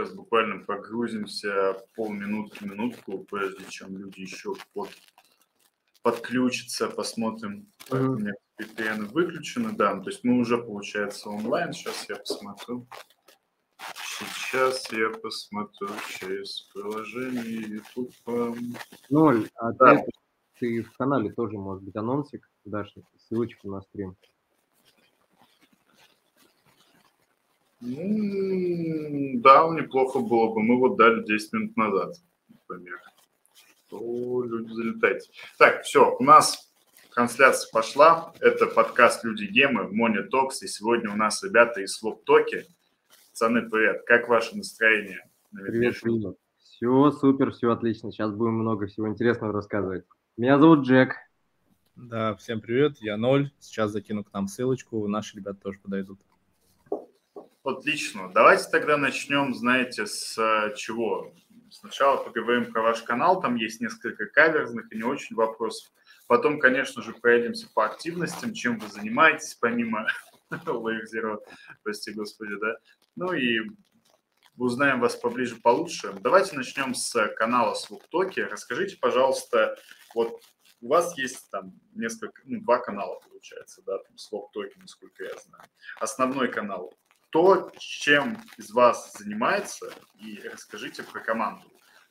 Сейчас буквально погрузимся полминутки, минутку, прежде чем люди еще под, подключатся, посмотрим. Mm-hmm. У меня VPN выключены, да, то есть мы уже, получается, онлайн. Сейчас я посмотрю. Сейчас я посмотрю через приложение YouTube. Ноль, а да. ты, ты в канале тоже, может быть, анонсик дашь, ссылочку на стрим. Ну, да, неплохо было бы. Мы вот дали 10 минут назад, например. То люди залетайте. Так, все, у нас трансляция пошла. Это подкаст «Люди Гемы», Мони Токс. И сегодня у нас ребята из Swap Токи. Пацаны, привет. Как ваше настроение? Привет, привет. Все супер, все отлично. Сейчас будем много всего интересного рассказывать. Меня зовут Джек. Да, всем привет, я Ноль. Сейчас закину к нам ссылочку, наши ребята тоже подойдут. Отлично. Давайте тогда начнем, знаете, с э, чего? Сначала поговорим про ваш канал, там есть несколько каверзных и не очень вопросов. Потом, конечно же, проедемся по активностям, чем вы занимаетесь, помимо Layer Zero, прости господи, да. Ну и узнаем вас поближе, получше. Давайте начнем с канала Свуктоки. Расскажите, пожалуйста, вот у вас есть там несколько, ну, два канала, получается, да, там Свуктоки, насколько я знаю. Основной канал кто чем из вас занимается, и расскажите про команду.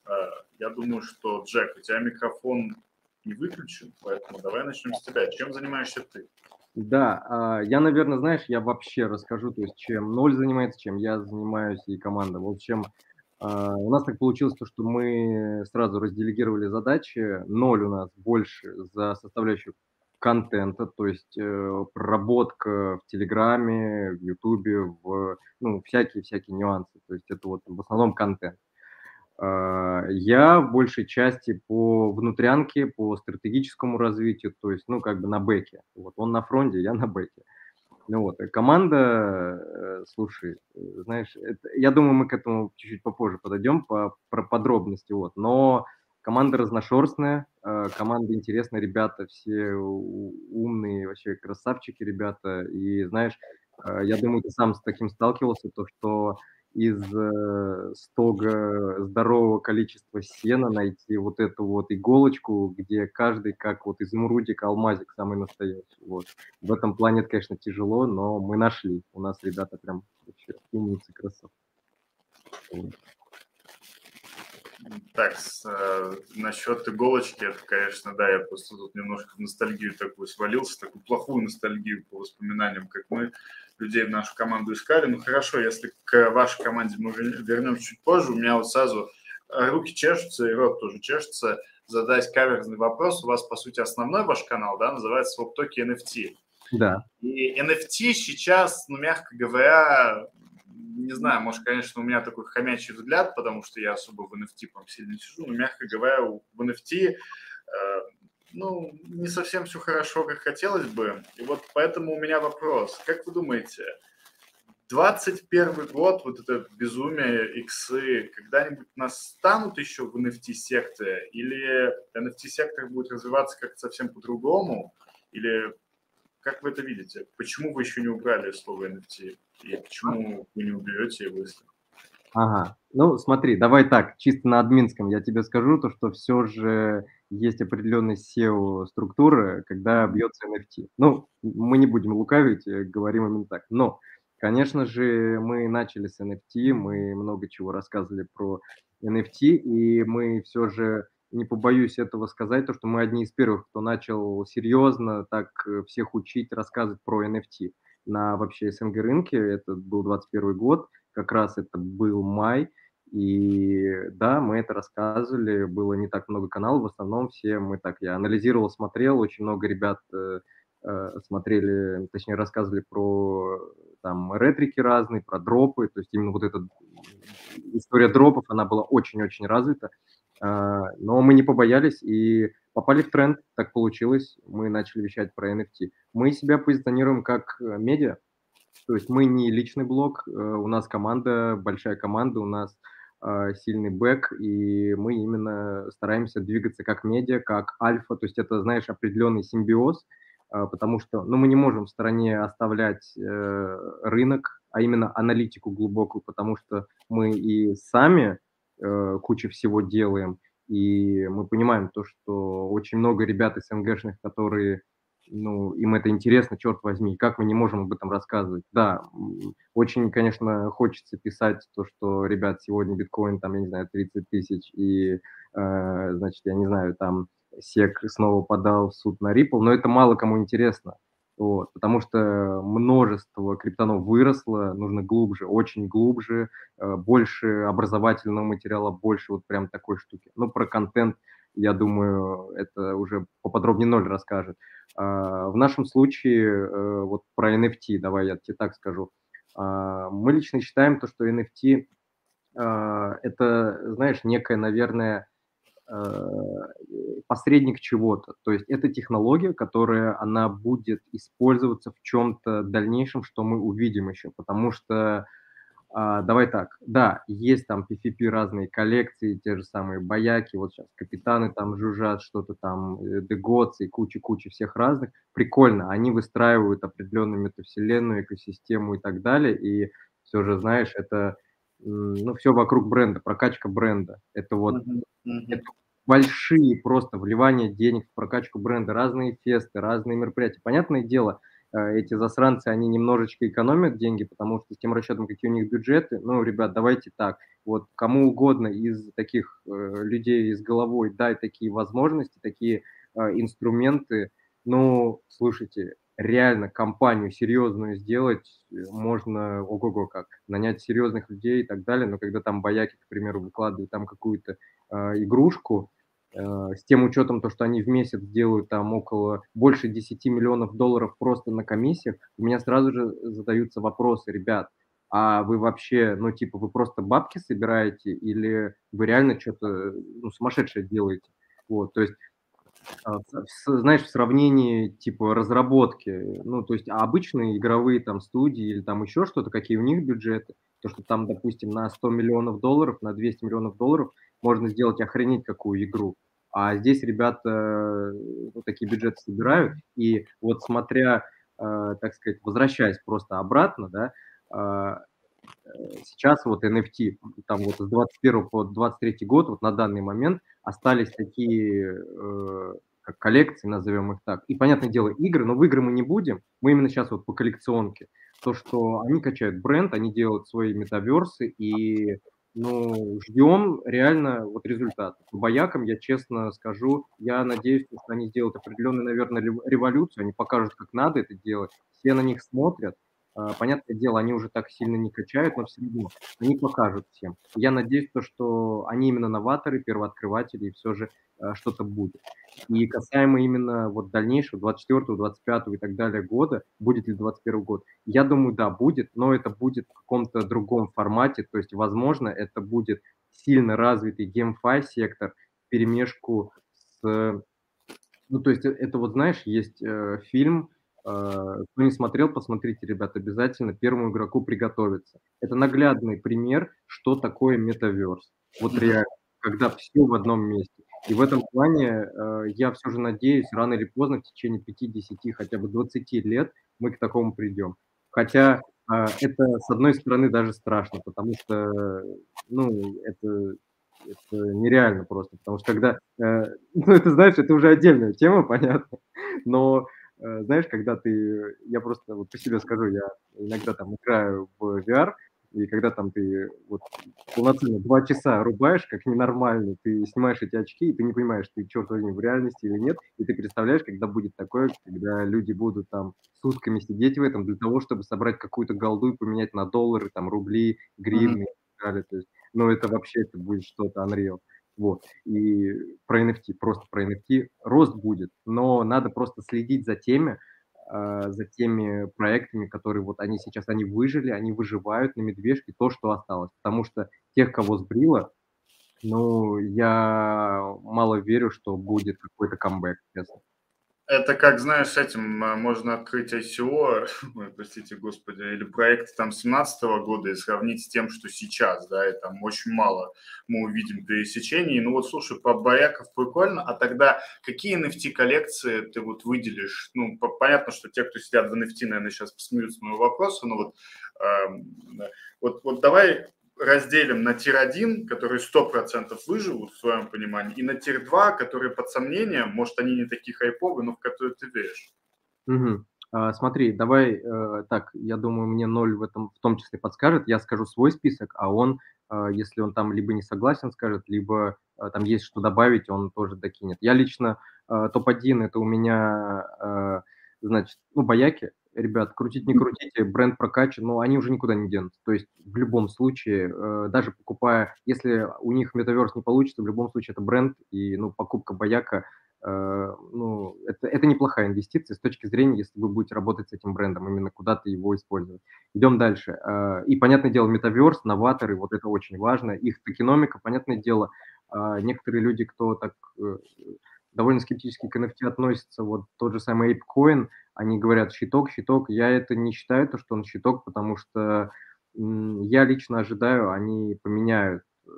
Э, я думаю, что, Джек, у тебя микрофон не выключен, поэтому давай начнем с тебя. Чем занимаешься ты? Да, а, я, наверное, знаешь, я вообще расскажу, то есть чем ноль занимается, чем я занимаюсь и команда. В общем, а, у нас так получилось, то, что мы сразу разделегировали задачи. Ноль у нас больше за составляющую контента, то есть э, проработка в Телеграме, в Ютубе, в ну, всякие-всякие нюансы. То есть это вот в основном контент. Э, я в большей части по внутрянке, по стратегическому развитию, то есть, ну, как бы на бэке. Вот он на фронте, я на бэке. Ну вот, команда, э, слушай, э, знаешь, это, я думаю, мы к этому чуть-чуть попозже подойдем по, про подробности, вот, но Команда разношерстная, команда интересная, ребята все умные, вообще красавчики ребята. И знаешь, э, я думаю, ты сам с таким сталкивался, то что из э, стога здорового количества сена найти вот эту вот иголочку, где каждый как вот изумрудик, алмазик самый настоящий. Вот. В этом плане это, конечно, тяжело, но мы нашли. У нас ребята прям вообще умницы, красавцы. Так, с, э, насчет иголочки, это, конечно, да, я просто тут немножко в ностальгию такую свалился, такую плохую ностальгию по воспоминаниям, как мы людей в нашу команду искали. Ну хорошо, если к вашей команде мы вернемся чуть позже, у меня вот сразу руки чешутся и рот тоже чешется задать каверзный вопрос. У вас, по сути, основной ваш канал, да, называется WebToki NFT. Да. И NFT сейчас, ну, мягко говоря, не знаю, может, конечно, у меня такой хомячий взгляд, потому что я особо в NFT прям сильно сижу, но, мягко говоря, в NFT, э, ну, не совсем все хорошо, как хотелось бы. И вот поэтому у меня вопрос. Как вы думаете, 21 год, вот это безумие, иксы, когда-нибудь настанут еще в NFT-секторе? Или NFT-сектор будет развиваться как-то совсем по-другому? Или как вы это видите? Почему вы еще не убрали слово NFT? И почему вы не уберете его, если... Ага. Ну, смотри, давай так, чисто на админском я тебе скажу, то, что все же есть определенная SEO-структура, когда бьется NFT. Ну, мы не будем лукавить, э, говорим именно так. Но, конечно же, мы начали с NFT, мы много чего рассказывали про NFT, и мы все же не побоюсь этого сказать, то, что мы одни из первых, кто начал серьезно так э, всех учить, рассказывать про NFT на вообще СНГ рынке. Это был 21 год, как раз это был май. И да, мы это рассказывали, было не так много каналов, в основном все мы так, я анализировал, смотрел, очень много ребят э, э, смотрели, точнее рассказывали про там ретрики разные, про дропы, то есть именно вот эта история дропов, она была очень-очень развита. А, но мы не побоялись и попали в тренд, так получилось, мы начали вещать про NFT. Мы себя позиционируем как э, медиа, то есть мы не личный блог, э, у нас команда, большая команда, у нас а, сильный бэк, и мы именно стараемся двигаться как медиа, как альфа, то есть это, знаешь, определенный симбиоз, а, потому что ну, мы не можем в стороне оставлять э, рынок, а именно аналитику глубокую, потому что мы и сами э, всего делаем, и мы понимаем то, что очень много ребят СНГшных, которые ну, им это интересно, черт возьми, как мы не можем об этом рассказывать. Да, очень, конечно, хочется писать то, что, ребят, сегодня биткоин, там, я не знаю, 30 тысяч, и, э, значит, я не знаю, там, SEC снова подал в суд на Ripple, но это мало кому интересно, вот, потому что множество криптонов выросло, нужно глубже, очень глубже, э, больше образовательного материала, больше вот прям такой штуки. Ну, про контент, я думаю, это уже поподробнее ноль расскажет. А, в нашем случае, э, вот про NFT, давай я тебе так скажу. А, мы лично считаем то, что NFT а, это, знаешь, некая, наверное, посредник чего-то. То есть это технология, которая, она будет использоваться в чем-то дальнейшем, что мы увидим еще, потому что а, давай так, да, есть там PFP разные коллекции, те же самые бояки, вот сейчас капитаны там жужжат, что-то там, э, дегоцы куча-куча всех разных. Прикольно, они выстраивают определенную метавселенную, экосистему и так далее, и все же, знаешь, это, ну, все вокруг бренда, прокачка бренда. Это вот mm-hmm. это большие просто вливания денег в прокачку бренда, разные фесты, разные мероприятия. Понятное дело, Э, эти засранцы, они немножечко экономят деньги, потому что с тем расчетом, какие у них бюджеты, ну, ребят, давайте так, вот кому угодно из таких э, людей с головой дай такие возможности, такие э, инструменты, ну, слушайте, реально компанию серьезную сделать э, можно, ого-го как, нанять серьезных людей и так далее, но когда там бояки, к примеру, выкладывают там какую-то э, игрушку, Э, с тем учетом, то, что они в месяц делают там около больше 10 миллионов долларов просто на комиссиях, у меня сразу же задаются вопросы, ребят, а вы вообще, ну, типа, вы просто бабки собираете или вы реально что-то, ну, сумасшедшее делаете? Вот, то есть, знаешь, в сравнении, типа, разработки, ну, то есть, а обычные игровые там студии или там еще что-то, какие у них бюджеты, то, что там, допустим, на 100 миллионов долларов, на 200 миллионов долларов – можно сделать охренеть какую игру. А здесь ребята ну, такие бюджеты собирают, и вот смотря, э, так сказать, возвращаясь просто обратно, да, э, сейчас вот NFT, там вот с 21 по 23 год, вот на данный момент остались такие э, как коллекции, назовем их так. И, понятное дело, игры, но в игры мы не будем, мы именно сейчас вот по коллекционке. То, что они качают бренд, они делают свои метаверсы, и ну, ждем реально вот результат. По боякам, я честно скажу, я надеюсь, что они сделают определенную, наверное, революцию, они покажут, как надо это делать, все на них смотрят, Понятное дело, они уже так сильно не качают, но все равно они покажут всем. Я надеюсь, то, что они именно новаторы, первооткрыватели, и все же э, что-то будет. И касаемо именно вот дальнейшего, 24 25 и так далее года, будет ли 21 год, я думаю, да, будет, но это будет в каком-то другом формате, то есть, возможно, это будет сильно развитый GameFi сектор в перемешку с... Ну, то есть, э, это вот, знаешь, есть э, фильм, кто не смотрел, посмотрите, ребят, обязательно первому игроку приготовиться. Это наглядный пример, что такое метаверс. Вот реально, когда все в одном месте. И в этом плане э, я все же надеюсь, рано или поздно, в течение 50, хотя бы 20 лет мы к такому придем. Хотя э, это, с одной стороны, даже страшно, потому что, ну, это, это нереально просто, потому что когда, э, ну, это, знаешь, это уже отдельная тема, понятно, но, э, знаешь, когда ты, я просто вот по себе скажу, я иногда там играю в VR, и когда там ты вот полноценно два часа рубаешь, как ненормальный, ты снимаешь эти очки, и ты не понимаешь, ты черт возьми в реальности или нет, и ты представляешь, когда будет такое, когда люди будут там сутками сидеть в этом для того, чтобы собрать какую-то голду и поменять на доллары, там, рубли, гривны mm-hmm. и так далее. То есть, ну, это вообще это будет что-то unreal. Вот. И про NFT, просто про NFT рост будет, но надо просто следить за теми, а, за теми проектами, которые вот они сейчас, они выжили, они выживают на медвежке, то, что осталось. Потому что тех, кого сбрило, ну, я мало верю, что будет какой-то камбэк, честно. Это как, знаешь, с этим а, можно открыть ICO, ой, простите, господи, или проект там 17 года и сравнить с тем, что сейчас, да, и там очень мало мы увидим пересечений. Ну вот, слушай, по Bored Ape'ов прикольно, а тогда какие NFT-коллекции ты вот выделишь? Ну, понятно, что те, кто сидят в NFT, наверное, сейчас посмеются моего вопроса, но вот Вот, вот давай разделим на tier-1, которые 100% выживут, в своем понимании, и на tier-2, которые под сомнением, может, они не такие хайповые, но в которые ты веришь. Угу. А, смотри, давай э, так, я думаю, мне ноль в этом в том числе подскажет. Я скажу свой список, а он, э, если он там либо не согласен, скажет, либо э, там есть что добавить, он тоже докинет. Я лично э, топ-1 это у меня, э, значит, ну, бояки, ребят, крутить не крутите, бренд прокачан, но они уже никуда не денутся. То есть в любом случае, э, даже покупая, если у них метаверс не получится, в любом случае это бренд, и ну, покупка бояка, э, ну, это, это неплохая инвестиция с точки зрения, если вы будете работать с этим брендом, именно куда-то его использовать. Идем дальше. Э, и, понятное дело, метаверс, новаторы, вот это очень важно. Их токеномика, понятное дело, э, некоторые люди, кто так... Довольно скептически к NFT относятся, вот тот же самый ApeCoin, они говорят щиток, щиток, я это не считаю, то, что он щиток, потому что я лично ожидаю, они поменяют, э,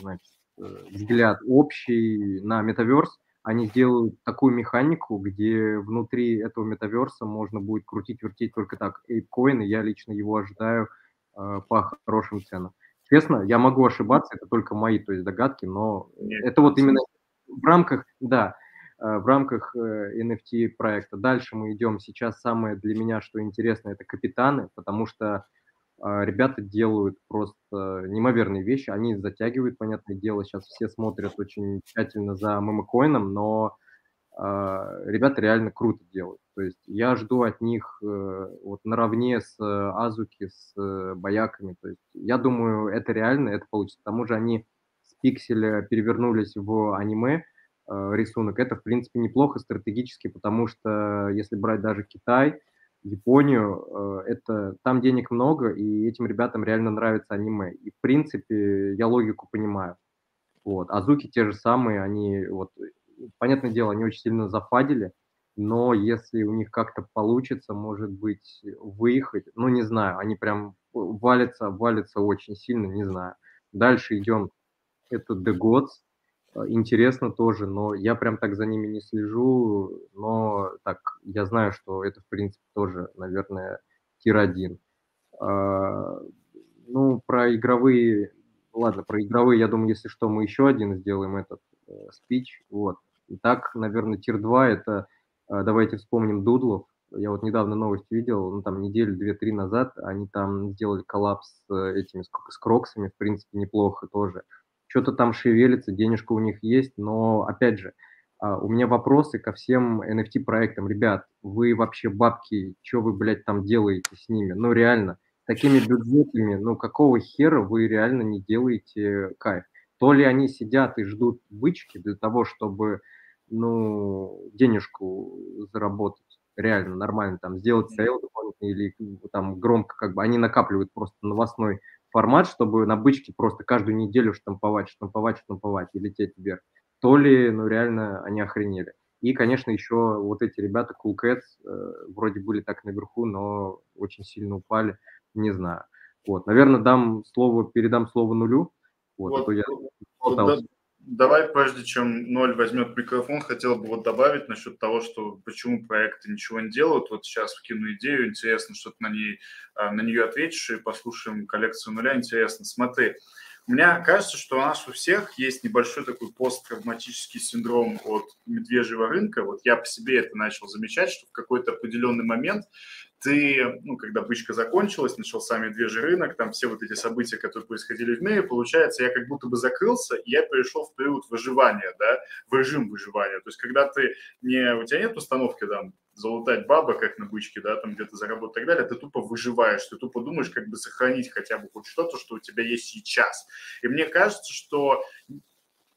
значит, э, взгляд общий на метаверс, они сделают такую механику, где внутри этого метаверса можно будет крутить, вертеть только так. ApeCoin, и я лично его ожидаю э, по хорошим ценам. Честно, я могу ошибаться, это только мои, то есть догадки, но Нет, это вот именно в рамках, да, э, в рамках NFT э, проекта. Дальше мы идем. Сейчас самое для меня, что интересно, это капитаны, потому что э, ребята делают просто неимоверные вещи. Они затягивают, понятное дело. Сейчас все смотрят очень тщательно за мемокоином, но ребята реально круто делают. То есть я жду от них вот наравне с Азуки, с Бояками. То есть я думаю, это реально, это получится. К тому же они пикселя перевернулись в аниме э, рисунок, это, в принципе, неплохо стратегически, потому что если брать даже Китай, Японию, э, это там денег много, и этим ребятам реально нравится аниме. И, в принципе, я логику понимаю. Вот. Азуки те же самые, они, вот, понятное дело, они очень сильно зафадили, но если у них как-то получится, может быть, выехать, ну, не знаю, они прям валятся, валятся очень сильно, не знаю. Дальше идем это The Gods. Э, интересно тоже, но я прям так за ними не слежу, но так, я знаю, что это, в принципе, тоже, наверное, tier-1. А, ну, про игровые, ладно, про игровые, я думаю, если что, мы еще один сделаем этот э, спич, вот. Итак, наверное, tier-2 это, э, давайте вспомним Doodles, я вот недавно новость видел, ну, там, неделю, две-три назад, они там сделали коллаб с этими, с, с Crocs ами, в принципе, неплохо тоже что-то там шевелится, денежка у них есть, но, опять же, а, у меня вопросы ко всем NFT-проектам. Ребят, вы вообще бабки, что вы, блядь, там делаете с ними? Ну, реально, такими бюджетами, ну, какого хера вы реально не делаете кайф? То ли они сидят и ждут бычки для того, чтобы, ну, денежку заработать реально нормально, там, сделать sale дополнительный или там громко как бы, они накапливают просто новостной формат, чтобы на бычке просто каждую неделю штамповать, штамповать, штамповать и лететь вверх, то ли, ну, реально они охренели. И, конечно, еще вот эти ребята, Cool Cats, э, вроде были так наверху, но очень сильно упали, не знаю. Вот, наверное, дам слово, передам слово нулю. Вот, вот, а то я вот, Давай, прежде чем Ноль возьмет микрофон, хотел бы вот добавить насчет того, что почему проекты ничего не делают. Вот сейчас вкину идею, интересно, что ты на, ней, а, на нее ответишь и послушаем коллекцию нуля. Интересно, смотри. Мне кажется, что у нас у всех есть небольшой такой посттравматический синдром от медвежьего рынка. Вот я по себе это начал замечать, что в какой-то определенный момент ты, ну, когда бычка закончилась, начался медвежий рынок, там все вот эти события, которые происходили в мире, получается, я как будто бы закрылся, и я перешел в период выживания, да, в режим выживания. То есть, когда ты не, у тебя нет установки, там, залутать баба, как на бычке, да, там где-то заработать и так далее, ты тупо выживаешь, ты тупо думаешь, как бы сохранить хотя бы хоть что-то, что у тебя есть сейчас. И мне кажется, что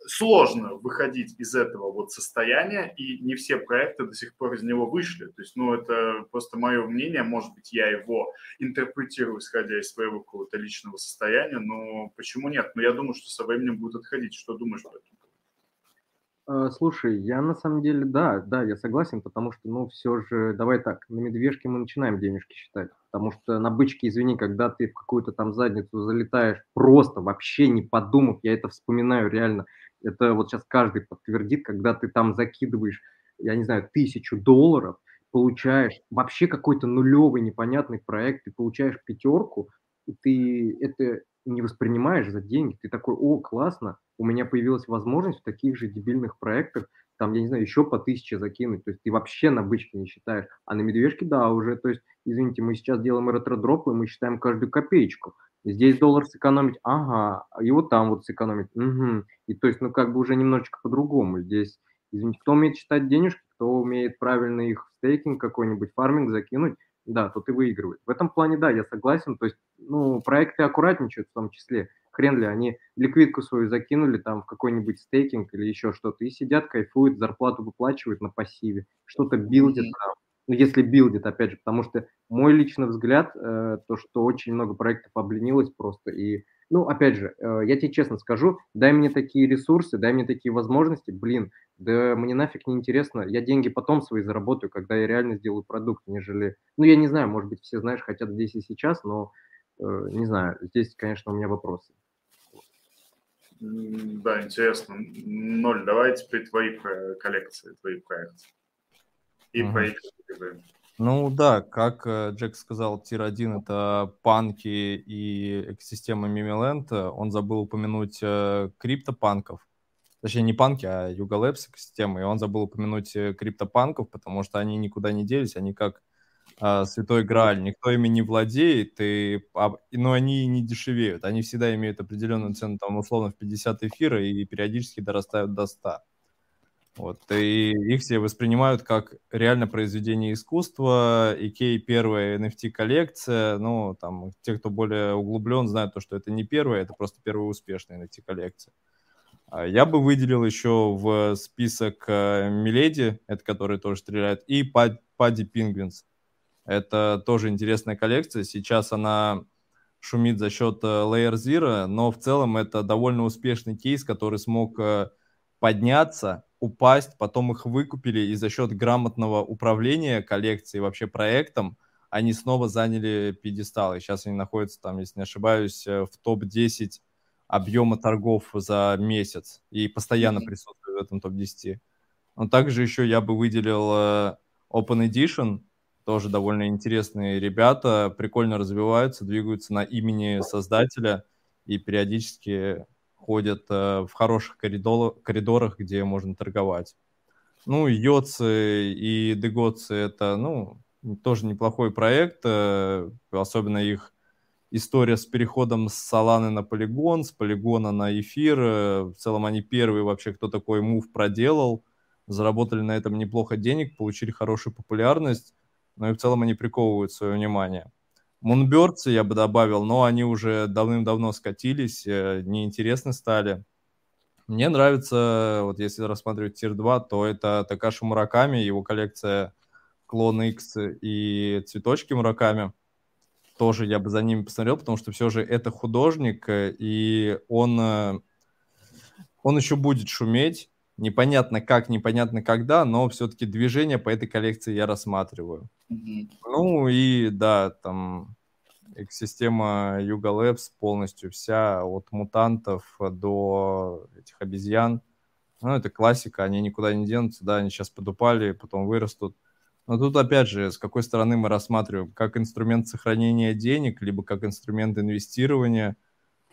сложно выходить из этого вот состояния, и не все проекты до сих пор из него вышли. То есть, ну, это просто мое мнение, может быть, я его интерпретирую, исходя из своего какого-то личного состояния, но почему нет? Но я думаю, что со временем будет отходить. Что думаешь по этому? А, слушай, я на самом деле, да, да, я согласен, потому что, ну, все же, давай так, на медвежке мы начинаем денежки считать, потому что на бычке, извини, когда ты в какую-то там задницу залетаешь, просто вообще не подумав, я это вспоминаю реально, это вот сейчас каждый подтвердит, когда ты там закидываешь, я не знаю, тысячу долларов, получаешь вообще какой-то нулевый непонятный проект, ты получаешь пятерку, и ты это не воспринимаешь за деньги. Ты такой, о, классно, у меня появилась возможность в таких же дебильных проектах, там, я не знаю, еще по тысяче закинуть. То есть ты вообще на бычке не считаешь. А на медвежке, да, уже, то есть, извините, мы сейчас делаем ретро-дропы, мы считаем каждую копеечку. Здесь доллар сэкономить, ага, и вот там вот сэкономить, угу. И то есть, ну, как бы уже немножечко по-другому. Здесь, извините, кто умеет считать денежки, кто умеет правильно их в стейкинг какой-нибудь, фарминг закинуть, да, то ты выигрывает. В этом плане, да, я согласен. То есть, ну, проекты аккуратничают в том числе. Хрен ли, они ликвидку свою закинули там в какой-нибудь стейкинг или еще что-то и сидят, кайфуют, зарплату выплачивают на пассиве, что-то билдят там. Ну, если билдит, опять же, потому что мой личный взгляд, э, то, что очень много проектов обленилось просто и ну, опять же, э, я тебе честно скажу, дай мне такие ресурсы, дай мне такие возможности, блин, да мне нафиг не интересно, я деньги потом свои заработаю, когда я реально сделаю продукт, нежели, ну, я не знаю, может быть, все, знаешь, хотят здесь и сейчас, но, э, не знаю, здесь, конечно, у меня вопросы. Да, интересно. Ноль, давай теперь твои коллекции, твои проекты. И uh-huh. про ну да, как э, Джек сказал, тир-1 это панки и экосистема Mimiland. Он забыл упомянуть э, криптопанков. Точнее, не панки, а Labs экосистемы. И он забыл упомянуть э, криптопанков, потому что они никуда не делись. Они как а, святой грааль. Никто ими не владеет, и, а, но они не дешевеют. Они всегда имеют определенную цену, там, условно, в 50 эфира и периодически дорастают до 100. Вот, и их все воспринимают как реально произведение искусства. Икей первая NFT-коллекция. Ну, там, те, кто более углублен, знают то, что это не первая, это просто первая успешная NFT-коллекция. А я бы выделил еще в список э, Миледи, это который тоже стреляет, и Падди Пингвинс. Это тоже интересная коллекция. Сейчас она шумит за счет э, Layer Zero, но в целом это довольно успешный кейс, который смог э, подняться упасть, потом их выкупили, и за счет грамотного управления коллекцией, вообще проектом, они снова заняли пьедестал. И сейчас они находятся там, если не ошибаюсь, э, в топ-10 объема торгов за месяц и постоянно mm-hmm. присутствуют в этом топ-10. Но также еще я бы выделил э, Open Edition, тоже довольно интересные ребята, прикольно развиваются, двигаются на имени создателя и периодически ходят э, в хороших коридор, коридорах, где можно торговать. Ну, Йоцы и Дегоцы – это, ну, тоже неплохой проект, э, особенно их история с переходом с Соланы на полигон, с полигона на эфир. Э, в целом они первые вообще, кто такой мув проделал, заработали на этом неплохо денег, получили хорошую популярность, но и в целом они приковывают свое внимание. Мунберцы я бы добавил, но они уже давным-давно скатились, э, неинтересны стали. Мне нравится, вот если рассматривать тир 2, то это Такаши Мураками, его коллекция Клон X и Цветочки Мураками. Тоже я бы за ними посмотрел, потому что все же это художник, э, и он, э, он еще будет шуметь. Непонятно как, непонятно когда, но все-таки движение по этой коллекции я рассматриваю. Mm-hmm. Ну и да, там экосистема Yuga Labs полностью вся, от мутантов до этих обезьян. Ну, это классика, они никуда не денутся, да, они сейчас подупали, потом вырастут. Но тут, опять же, с какой стороны мы рассматриваем, как инструмент сохранения денег, либо как инструмент инвестирования.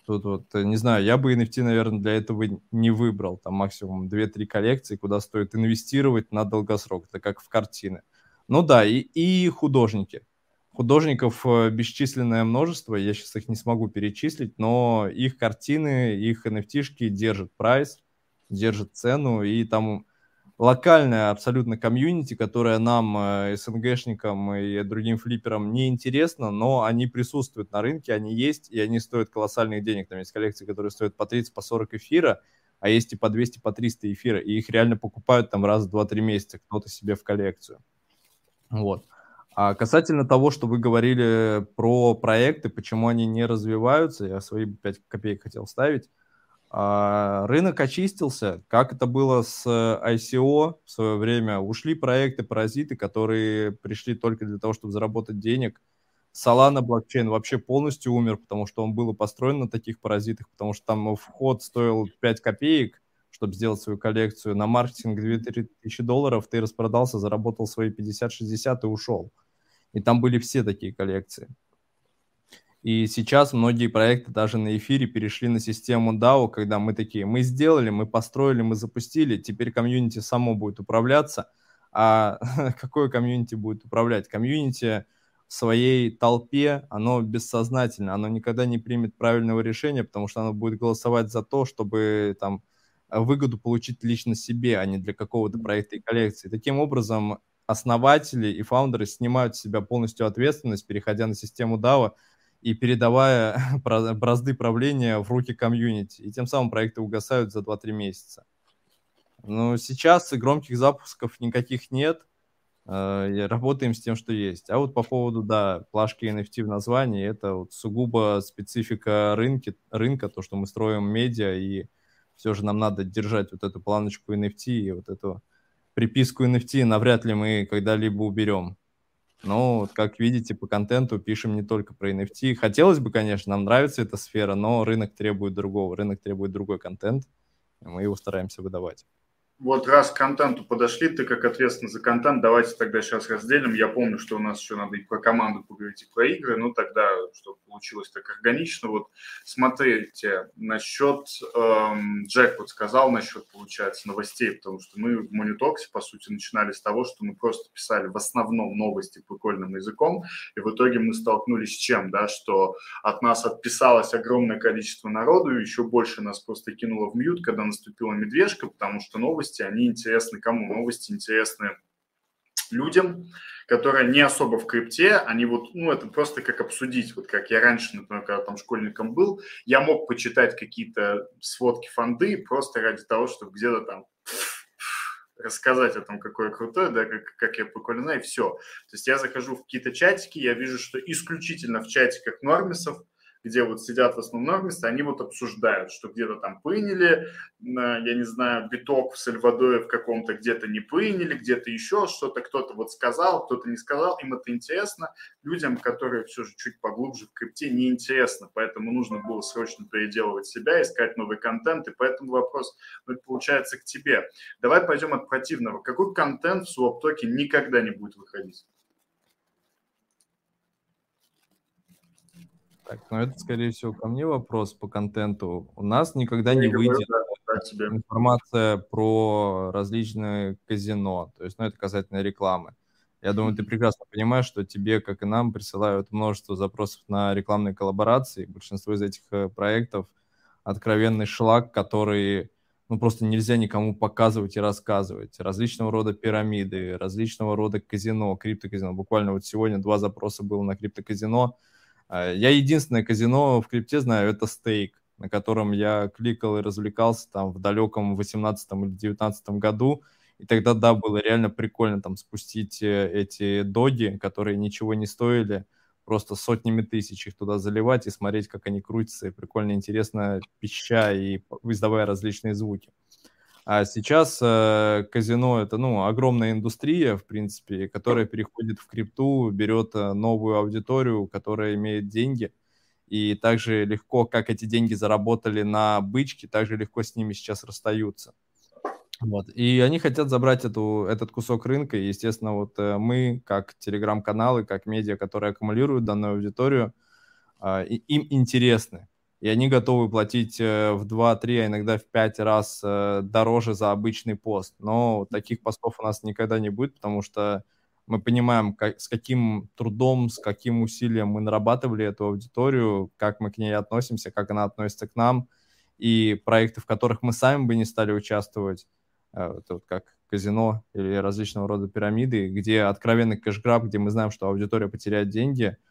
Тут вот, не знаю, я бы NFT, наверное, для этого не выбрал. Там максимум 2-3 коллекции, куда стоит инвестировать на долгосрок. Это как в картины. Ну да, и, и художники. Художников э, бесчисленное множество, я сейчас их не смогу перечислить, но их картины, их nft держат прайс, держат цену, и там локальная абсолютно комьюнити, которая нам, э, СНГшникам и другим флипперам не интересна, но они присутствуют на рынке, они есть, и они стоят колоссальных денег. Там есть коллекции, которые стоят по 30, по 40 эфира, а есть и по 200, по 300 эфира, и их реально покупают там раз в 2-3 месяца кто-то себе в коллекцию. Вот. А касательно того, что вы говорили про проекты, почему они не развиваются, я свои 5 копеек хотел ставить. А, рынок очистился, как это было с ICO в свое время. Ушли проекты, паразиты, которые пришли только для того, чтобы заработать денег. Solana блокчейн вообще полностью умер, потому что он был построен на таких паразитах, потому что там вход стоил 5 копеек, чтобы сделать свою коллекцию. На маркетинг 2000 долларов ты распродался, заработал свои 50-60 и ушел. И там были все такие коллекции. И сейчас многие проекты даже на эфире перешли на систему DAO, когда мы такие, мы сделали, мы построили, мы запустили, теперь community само будет управляться. А какое community будет управлять? Community в своей толпе, оно бессознательно, оно никогда не примет правильного решения, потому что оно будет голосовать за то, чтобы там выгоду получить лично себе, а не для какого-то проекта и коллекции. Таким образом, основатели и founder ы снимают с себя полностью ответственность, переходя на систему DAO, и передавая бразды правления в руки комьюнити. И тем самым проекты угасают за 2-3 месяца. Но сейчас громких запусков никаких нет. Э, работаем с тем, что есть. А вот по поводу, да, плашки NFT в названии, это вот сугубо специфика рынки, рынка, то, что мы строим медиа, и все же нам надо держать вот эту планочку NFT и вот эту приписку NFT навряд ли мы когда-либо уберем. Но, как видите, по контенту пишем не только про NFT. Хотелось бы, конечно, нам нравится эта сфера, но рынок требует другого, рынок требует другой контент, и мы его стараемся выдавать. Вот раз к контенту подошли, ты как ответственный за контент, давайте тогда сейчас разделим. Я помню, что у нас еще надо и про команду поговорить, и про игры, ну тогда, чтобы получилось так органично. Вот смотрите, насчет, эм, Джек вот сказал насчет, получается, новостей, потому что мы в Монитоксе, по сути, начинали с того, что мы просто писали в основном новости прикольным языком, и в итоге мы столкнулись с чем, да, что от нас отписалось огромное количество народу, и еще больше нас просто кинуло в мьют, когда наступила медвежка, потому что новости новости, они интересны кому? Новости интересны людям, которые не особо в крипте, они вот, ну, это просто как обсудить, вот как я раньше, например, когда там школьником был, я мог почитать какие-то сводки фонды просто ради того, чтобы где-то там рассказать о том, какое крутое, да, как, как я прикольно и все. То есть я захожу в какие-то чатики, я вижу, что исключительно в чатиках нормисов где вот сидят в основном месте, они вот обсуждают, что где-то там приняли, я не знаю, биток в Сальвадоре в каком-то где-то не приняли, где-то еще что-то кто-то вот сказал, кто-то не сказал, им это интересно. Людям, которые все же чуть поглубже в крипте, неинтересно, поэтому нужно было срочно переделывать себя, искать новый контент, и поэтому вопрос ну, получается к тебе. Давай пойдем от противного. Какой контент в Swaptoke никогда не будет выходить? Так, ну это, скорее всего, ко мне вопрос по контенту. У нас никогда Я не говорю, выйдет да, да, информация про различные казино. То есть, ну, это касательно рекламы. Я думаю, ты прекрасно понимаешь, что тебе, как и нам, присылают множество запросов на рекламные коллаборации. Большинство из этих э, проектов откровенный шлак, который ну, просто нельзя никому показывать и рассказывать. Различного рода пирамиды, различного рода казино, криптоказино. Буквально вот сегодня два запроса было на криптоказино. А, я единственное казино в крипте знаю, это стейк, на котором я кликал и развлекался там в далеком 18 или 19 году. И тогда, да, было реально прикольно там спустить э, эти доги, которые ничего не стоили, просто сотнями тысяч их туда заливать и смотреть, как они крутятся, и прикольно, интересно, пища и издавая различные звуки. А сейчас э, казино это ну, огромная индустрия, в принципе, которая переходит в крипту, берет э, новую аудиторию, которая имеет деньги. И также легко, как эти деньги заработали на бычке, также легко с ними сейчас расстаются. Вот. И они хотят забрать эту, этот кусок рынка. И, естественно, вот э, мы, как телеграм-каналы, как медиа, которые аккумулируют данную аудиторию, э, им интересны и они готовы платить э, в 2-3, а иногда в 5 раз э, дороже за обычный пост. Но таких постов у нас никогда не будет, потому что мы понимаем, как, с каким трудом, с каким усилием мы нарабатывали эту аудиторию, как мы к ней относимся, как она относится к нам, и проекты, в которых мы сами бы не стали участвовать, э, это вот как казино или различного рода пирамиды, где откровенный кэшграб, где мы знаем, что аудитория потеряет деньги –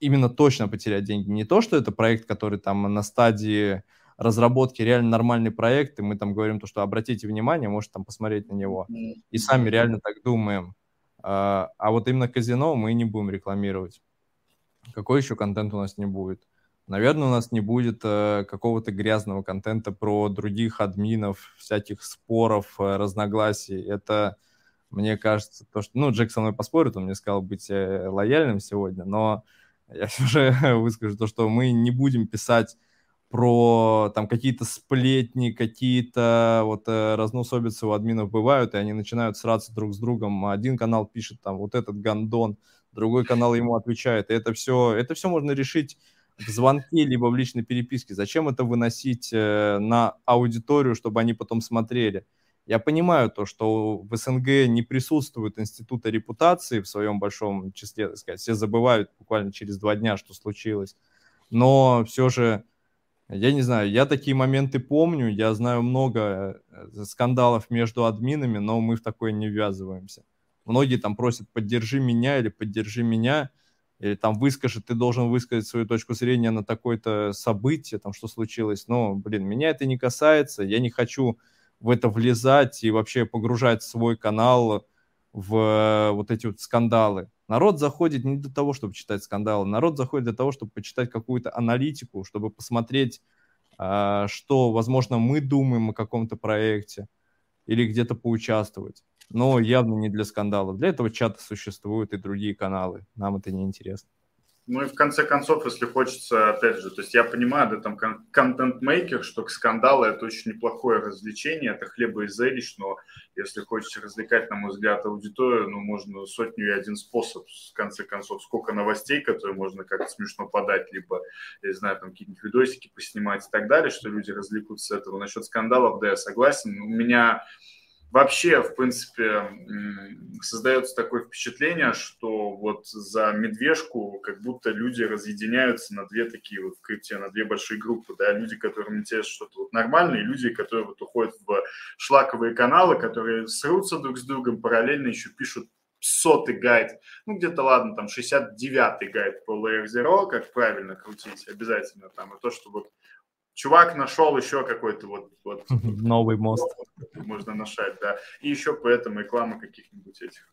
именно точно потерять деньги. Не то, что это проект, который там на стадии разработки реально нормальный проект, и мы там говорим то, что обратите внимание, можете там посмотреть на него. И сами реально так думаем. А, а вот именно казино мы не будем рекламировать. Какой еще контент у нас не будет? Наверное, у нас не будет э, какого-то грязного контента про других админов, всяких споров, э, разногласий. Это, мне кажется, то, что... Ну, Джек со мной поспорит, он мне сказал быть э, лояльным сегодня, но я все же выскажу то, что мы не будем писать про там какие-то сплетни, какие-то вот э, разнособицы у админов бывают, и они начинают сраться друг с другом. Один канал пишет там вот этот гандон, другой канал ему отвечает. И это все, это все можно решить в звонке, либо в личной переписке. Зачем это выносить э, на аудиторию, чтобы они потом смотрели? Я понимаю то, что в СНГ не присутствует института репутации в своем большом числе, так сказать, все забывают буквально через два дня, что случилось. Но все же я не знаю, я такие моменты помню, я знаю много э, скандалов между админами, но мы в такое не ввязываемся. Многие там просят «поддержи меня» или «поддержи меня», или там выскажи, ты должен высказать свою точку зрения на такое-то событие, там что случилось. Но, блин, меня это не касается, я не хочу в это влезать и вообще погружать свой канал в э, вот эти вот скандалы. Народ заходит не для того, чтобы читать скандалы, народ заходит для того, чтобы почитать какую-то аналитику, чтобы посмотреть, а, что, возможно, мы думаем о каком-то проекте или где-то поучаствовать. Но явно не для скандалов. Для этого чаты существуют и другие каналы. Нам это не интересно. Ну и в конце концов, если хочется, опять же, то есть я понимаю, да, там контент-мейкер, что скандалы это очень неплохое развлечение, это хлеба и зрелищ, но если хочется развлекать, на мой взгляд, аудиторию, ну, можно сотню и один способ, в конце концов, сколько новостей, которые можно как-то смешно подать, либо, я не знаю, там какие-нибудь видосики поснимать и так далее, что люди развлекутся с этого. Насчет скандалов, да, я согласен. У меня Вообще, в принципе, создается такое впечатление, что вот за медвежку как будто люди разъединяются на две такие вот в крипте, на две большие группы, да, люди, которым интересно что-то вот нормальное, и люди, которые вот уходят в шлаковые каналы, которые срутся друг с другом, параллельно еще пишут сотый гайд, ну где-то, ладно, там 69-й гайд по Layer Zero, как правильно крутить, обязательно там, и то, что вот чувак нашел еще какой-то вот, вот новый мост. Можно нашать, да. И еще поэтому реклама каких-нибудь этих.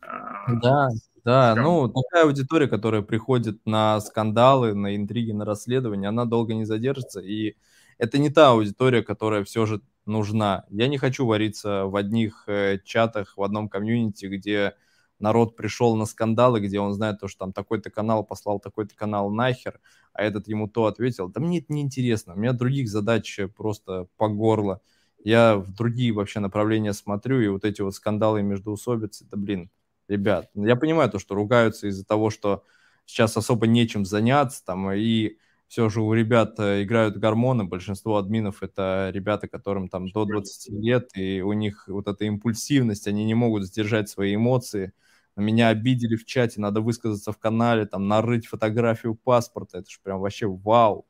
А, да, да, ну такая аудитория, которая приходит на скандалы, на интриги, на расследования, она долго не задержится, и это не та аудитория, которая все же нужна. Я не хочу вариться в одних э, чатах, в одном комьюнити, где народ пришел на скандалы, где он знает то, что там такой-то канал послал такой-то канал нахер, а этот ему то ответил. Да мне это не интересно, у меня других задач просто по горло. Я в другие вообще направления смотрю, и вот эти вот скандалы между усобиц, это, блин, ребят, я понимаю то, что ругаются из-за того, что сейчас особо нечем заняться, там, и все же у ребят э, играют гормоны, большинство админов это ребята, которым там до 20 лет, и у них вот эта импульсивность, они не могут сдержать свои эмоции, меня обидели в чате, надо высказаться в канале, там, нарыть фотографию паспорта, это же прям вообще вау.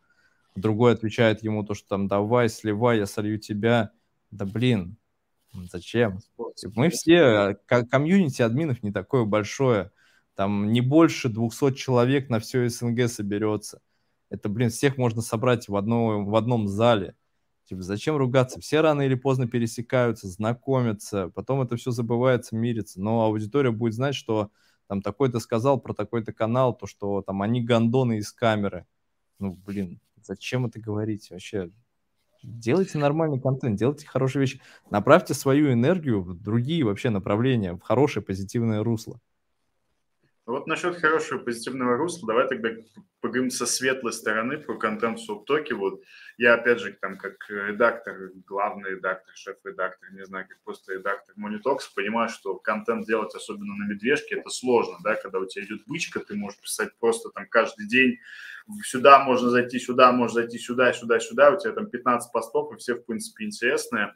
Другой отвечает ему то, что там, давай, сливай, я солью тебя. Да блин, зачем? Мы все, э, комьюнити админов не такое большое, там не больше 200 человек на все СНГ соберется. Это, блин, всех можно собрать в, одно, в одном зале. Типа, зачем ругаться? Все рано или поздно пересекаются, знакомятся, потом это все забывается, мирится. Но аудитория будет знать, что там такой-то сказал про такой-то канал, то, что там они гондоны из камеры. Ну, блин, зачем это говорить вообще? Делайте нормальный контент, делайте хорошие вещи. Направьте свою энергию в другие вообще направления, в хорошее позитивное русло. Вот насчет хорошего позитивного русла, давай тогда поговорим со светлой стороны про контент в Swop Token. Вот я, опять же, там как редактор, главный редактор, шеф-редактор, не знаю, как просто редактор Money Talks, понимаю, что контент делать, особенно на медвежке, это сложно, да, когда у тебя идет бычка, ты можешь писать просто там каждый день, сюда можно зайти, сюда можно зайти, сюда, сюда, сюда, у тебя там 15 постов, и все, в принципе, интересные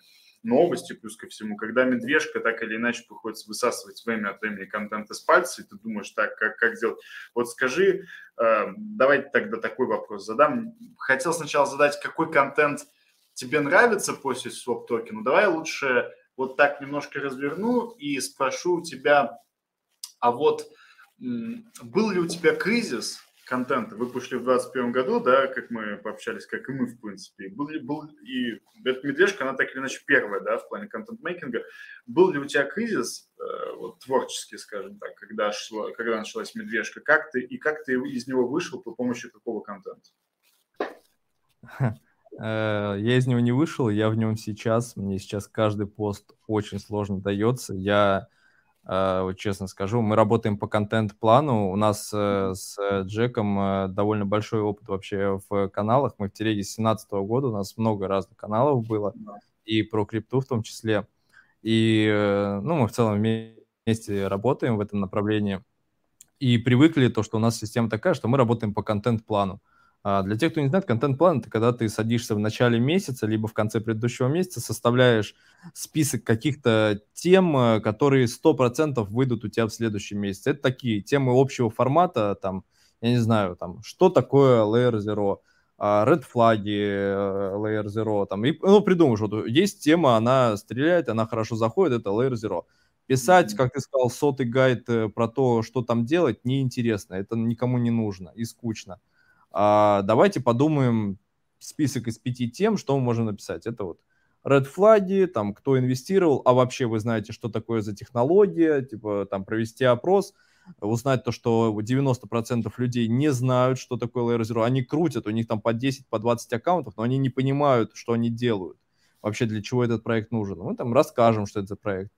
новости, плюс ко всему, когда медвежка так или иначе приходится высасывать время от времени контент из пальца, и ты думаешь, так, как, как сделать? Вот скажи, э, давайте тогда такой вопрос задам. Хотел сначала задать, какой контент тебе нравится после своп токена? Давай лучше вот так немножко разверну и спрошу у тебя, а вот был ли у тебя кризис, контента. Вы пришли в 2021 году, да, как мы пообщались, как и мы, в принципе. Был был, и эта медвежка, она так или иначе первая, да, в плане контент-мейкинга. Был ли у тебя кризис, э, вот, творческий, скажем так, когда, шла, когда началась медвежка? Как ты, и как ты из него вышел при помощи какого контента? Э, я из него не вышел, я в нем сейчас. Мне сейчас каждый пост очень сложно дается. Я вот честно скажу. Мы работаем по контент-плану. У нас э, с Джеком э, довольно большой опыт вообще в каналах. Мы в телеге с 2017 года, у нас много разных каналов было, и про крипту в том числе. И, ну, мы в целом вместе работаем в этом направлении. И привыкли то, что у нас система такая, что мы работаем по контент-плану. А для тех, кто не знает, контент-план – это когда ты садишься в начале месяца, либо в конце предыдущего месяца, составляешь список каких-то тем, э, которые 100% выйдут у тебя в следующем месяце. Это такие темы общего формата, там, я не знаю, там, что такое Layer Zero, а, red флаги э, Layer Zero, там, и, ну, придумаешь, вот есть тема, она стреляет, она хорошо заходит, это Layer Zero. Писать, как ты сказал, сотый гайд э, про то, что там делать, неинтересно, это никому не нужно и скучно а, давайте подумаем список из пяти тем, что мы можем написать. Это вот red флаги, там, кто инвестировал, а вообще вы знаете, что такое за технология, типа, там, провести опрос, узнать то, что 90% людей не знают, что такое Layer Zero. Они крутят, у них там по 10, по 20 аккаунтов, но они не понимают, что они делают. Вообще, для чего этот проект нужен. Мы там расскажем, что это за проект.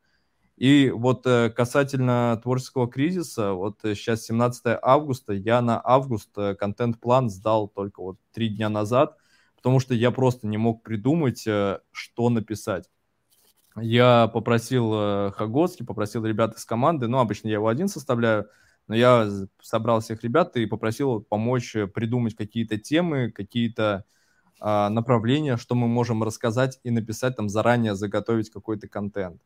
И вот э, касательно творческого кризиса, вот сейчас э, 17 августа, я на август э, контент-план сдал только вот три дня назад, потому что я просто не мог придумать, что написать. Я попросил Хагоцкий, попросил ребят из команды, ну, обычно я его один составляю, но я собрал всех ребят и попросил помочь придумать какие-то темы, какие-то а, направления, что мы можем рассказать и написать там заранее, заготовить какой-то контент.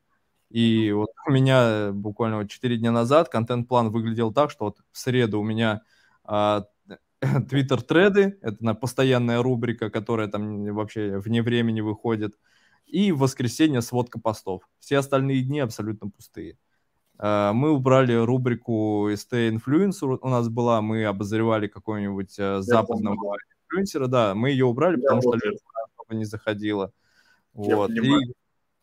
И вот у меня буквально вот 4 дня назад контент-план выглядел так, что вот в среду у меня а, Твиттер-треды, это на постоянная рубрика, которая там вообще вне времени выходит, и в воскресенье сводка постов. Все остальные дни абсолютно пустые. А, мы убрали рубрику ST Influencer, у нас была, мы обозревали какого-нибудь э, западного инфлюенсера, да, мы ее убрали, Я потому что не заходила. Вот. И,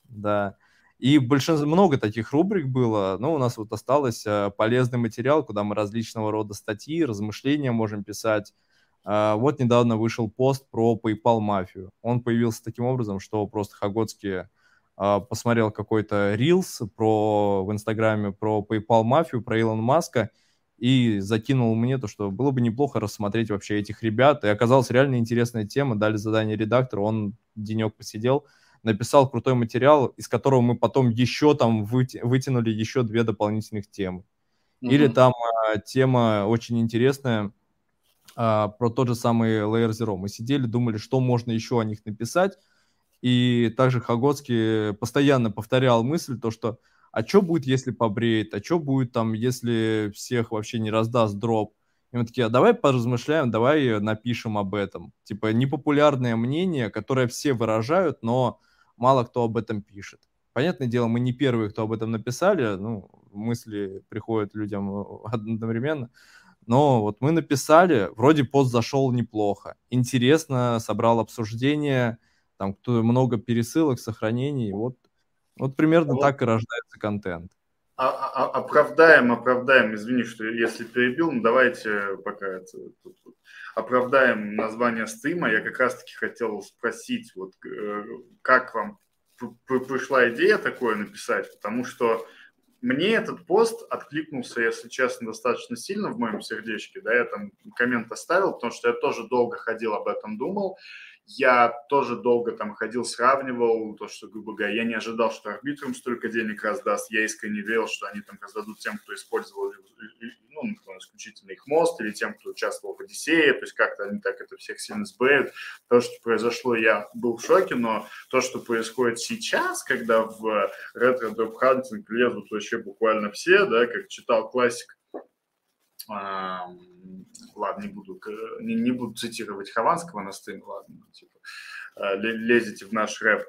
да. И большинство, много таких рубрик было, но у нас вот осталось э, полезный материал, куда мы различного рода статьи, размышления можем писать. А, вот недавно вышел пост про PayPal мафию. Он появился таким образом, что просто Хагоцкий а, посмотрел какой-то рилс про, в Инстаграме про PayPal мафию, про Илона Маска, и закинул мне то, что было бы неплохо рассмотреть вообще этих ребят. И оказалась реально интересная тема. Дали задание редактору, он денек посидел, написал крутой материал, из которого мы потом еще там выти, вытянули еще две дополнительных темы. Mm-hmm. Или там а, тема очень интересная а, про тот же самый Layer Zero. Мы сидели, думали, что можно еще о них написать, и также Хагоцкий постоянно повторял мысль, то, что а что будет, если побреет, а что будет там, если всех вообще не раздаст дроп. И мы такие, а давай поразмышляем, давай напишем об этом. Типа непопулярное мнение, которое все выражают, но мало кто об этом пишет. Понятное дело, мы не первые, кто об этом написали, ну, мысли приходят людям э, одновременно, но вот мы написали, вроде пост зашел неплохо, интересно, собрал обсуждение, там кто много пересылок, сохранений, вот, вот примерно вот. так и рождается контент. А, а, а, оправдаем, оправдаем, извини, что если перебил, но давайте пока это, тут, тут, оправдаем название стрима. Я как раз-таки хотел спросить, вот э, как вам пришла идея такое написать, потому что мне этот пост откликнулся, если честно, достаточно сильно в моем сердечке, да, я там коммент оставил, потому что я тоже долго ходил об этом, думал, я тоже долго там ходил, сравнивал то, что, грубо говоря, я не ожидал, что арбитрам столько денег раздаст. Я искренне верил, что они там раздадут тем, кто использовал ну, исключительно их мост, или тем, кто участвовал в Одиссее, то есть как-то они так это всех сильно сбавят. То, что произошло, я был в шоке, но то, что происходит сейчас, когда в retrodrop hunting лезут вообще буквально все, да, как читал классик, ладно, не буду, не, не буду цитировать Хованского на стриме, ладно, ну, типа, э, лезете в наш рэп,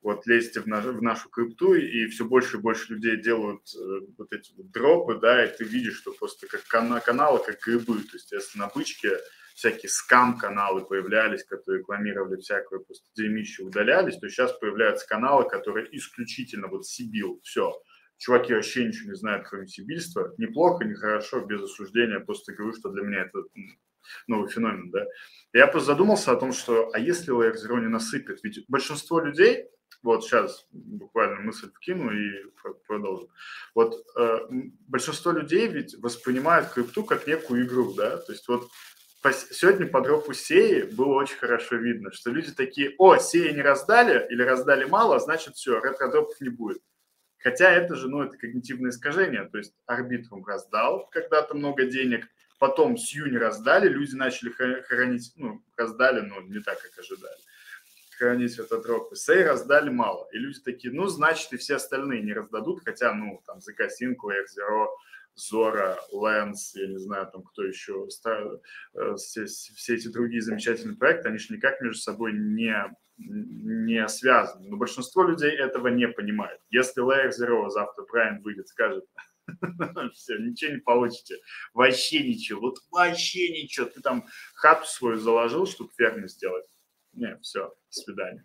вот лезете в, наш, в нашу крипту, и все больше и больше людей делают э, вот эти вот дропы, да, и ты видишь, что просто как кана каналы, как грибы, то есть если на бычке всякие скам-каналы появлялись, которые рекламировали всякое просто дерьмище, удалялись, то сейчас появляются каналы, которые исключительно вот Сибил, все, чуваки вообще ничего не знают, кроме сибильства. Неплохо, нехорошо, без осуждения. Просто говорю, что для меня это новый феномен, да. Я просто задумался о том, что, а если Layer Zero не насыпет? Ведь большинство людей, вот сейчас буквально мысль вкину и продолжим. Вот э, большинство людей ведь воспринимают крипту как некую игру, да, то есть вот сегодня по дропу сеи было очень хорошо видно, что люди такие, о, сеи не раздали или раздали мало, значит все, ретро-дропов не будет. Хотя это же, ну, это когнитивное искажение, то есть арбитрум раздал когда-то много денег, потом Сью не раздали, люди начали хоронить, ну, раздали, но не так, как ожидали хранить фототропы. Сей раздали мало. И люди такие, ну, значит, и все остальные не раздадут, хотя, ну, там, ZK Sync, Zero, Zora, Lens, я не знаю, там, кто еще, э, все, все эти другие замечательные проекты, они же никак между собой не, не связаны. Но большинство людей этого не понимает. Если Layer Zero завтра Prime выйдет, скажет, все, ничего не получите, вообще ничего, вот вообще ничего, ты там хату свою заложил, чтобы ферму сделать, не, все, до свидания.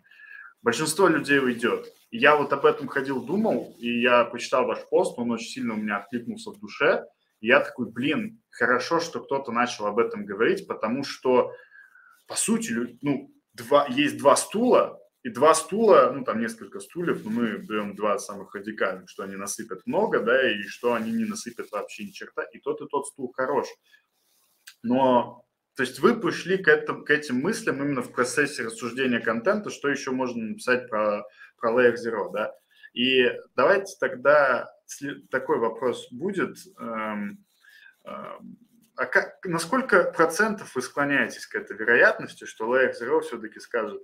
Большинство людей уйдет. Я вот об этом ходил, думал, и я почитал ваш пост, он очень сильно у меня откликнулся в душе. И я такой, блин, хорошо, что кто-то начал об этом говорить, потому что, по сути, ну, два, есть два стула, и два стула, ну, там несколько стульев, но мы берем два самых радикальных, что они насыпят много, да, и что они не насыпят вообще ни черта, и тот и тот стул хорош. Но то есть вы пришли к, этому, к этим мыслям именно в процессе рассуждения контента, что еще можно написать про, про Layer Zero, да. И давайте тогда такой вопрос будет. Эм, эм, а как, насколько процентов вы склоняетесь к этой вероятности, что Layer Zero все-таки скажет?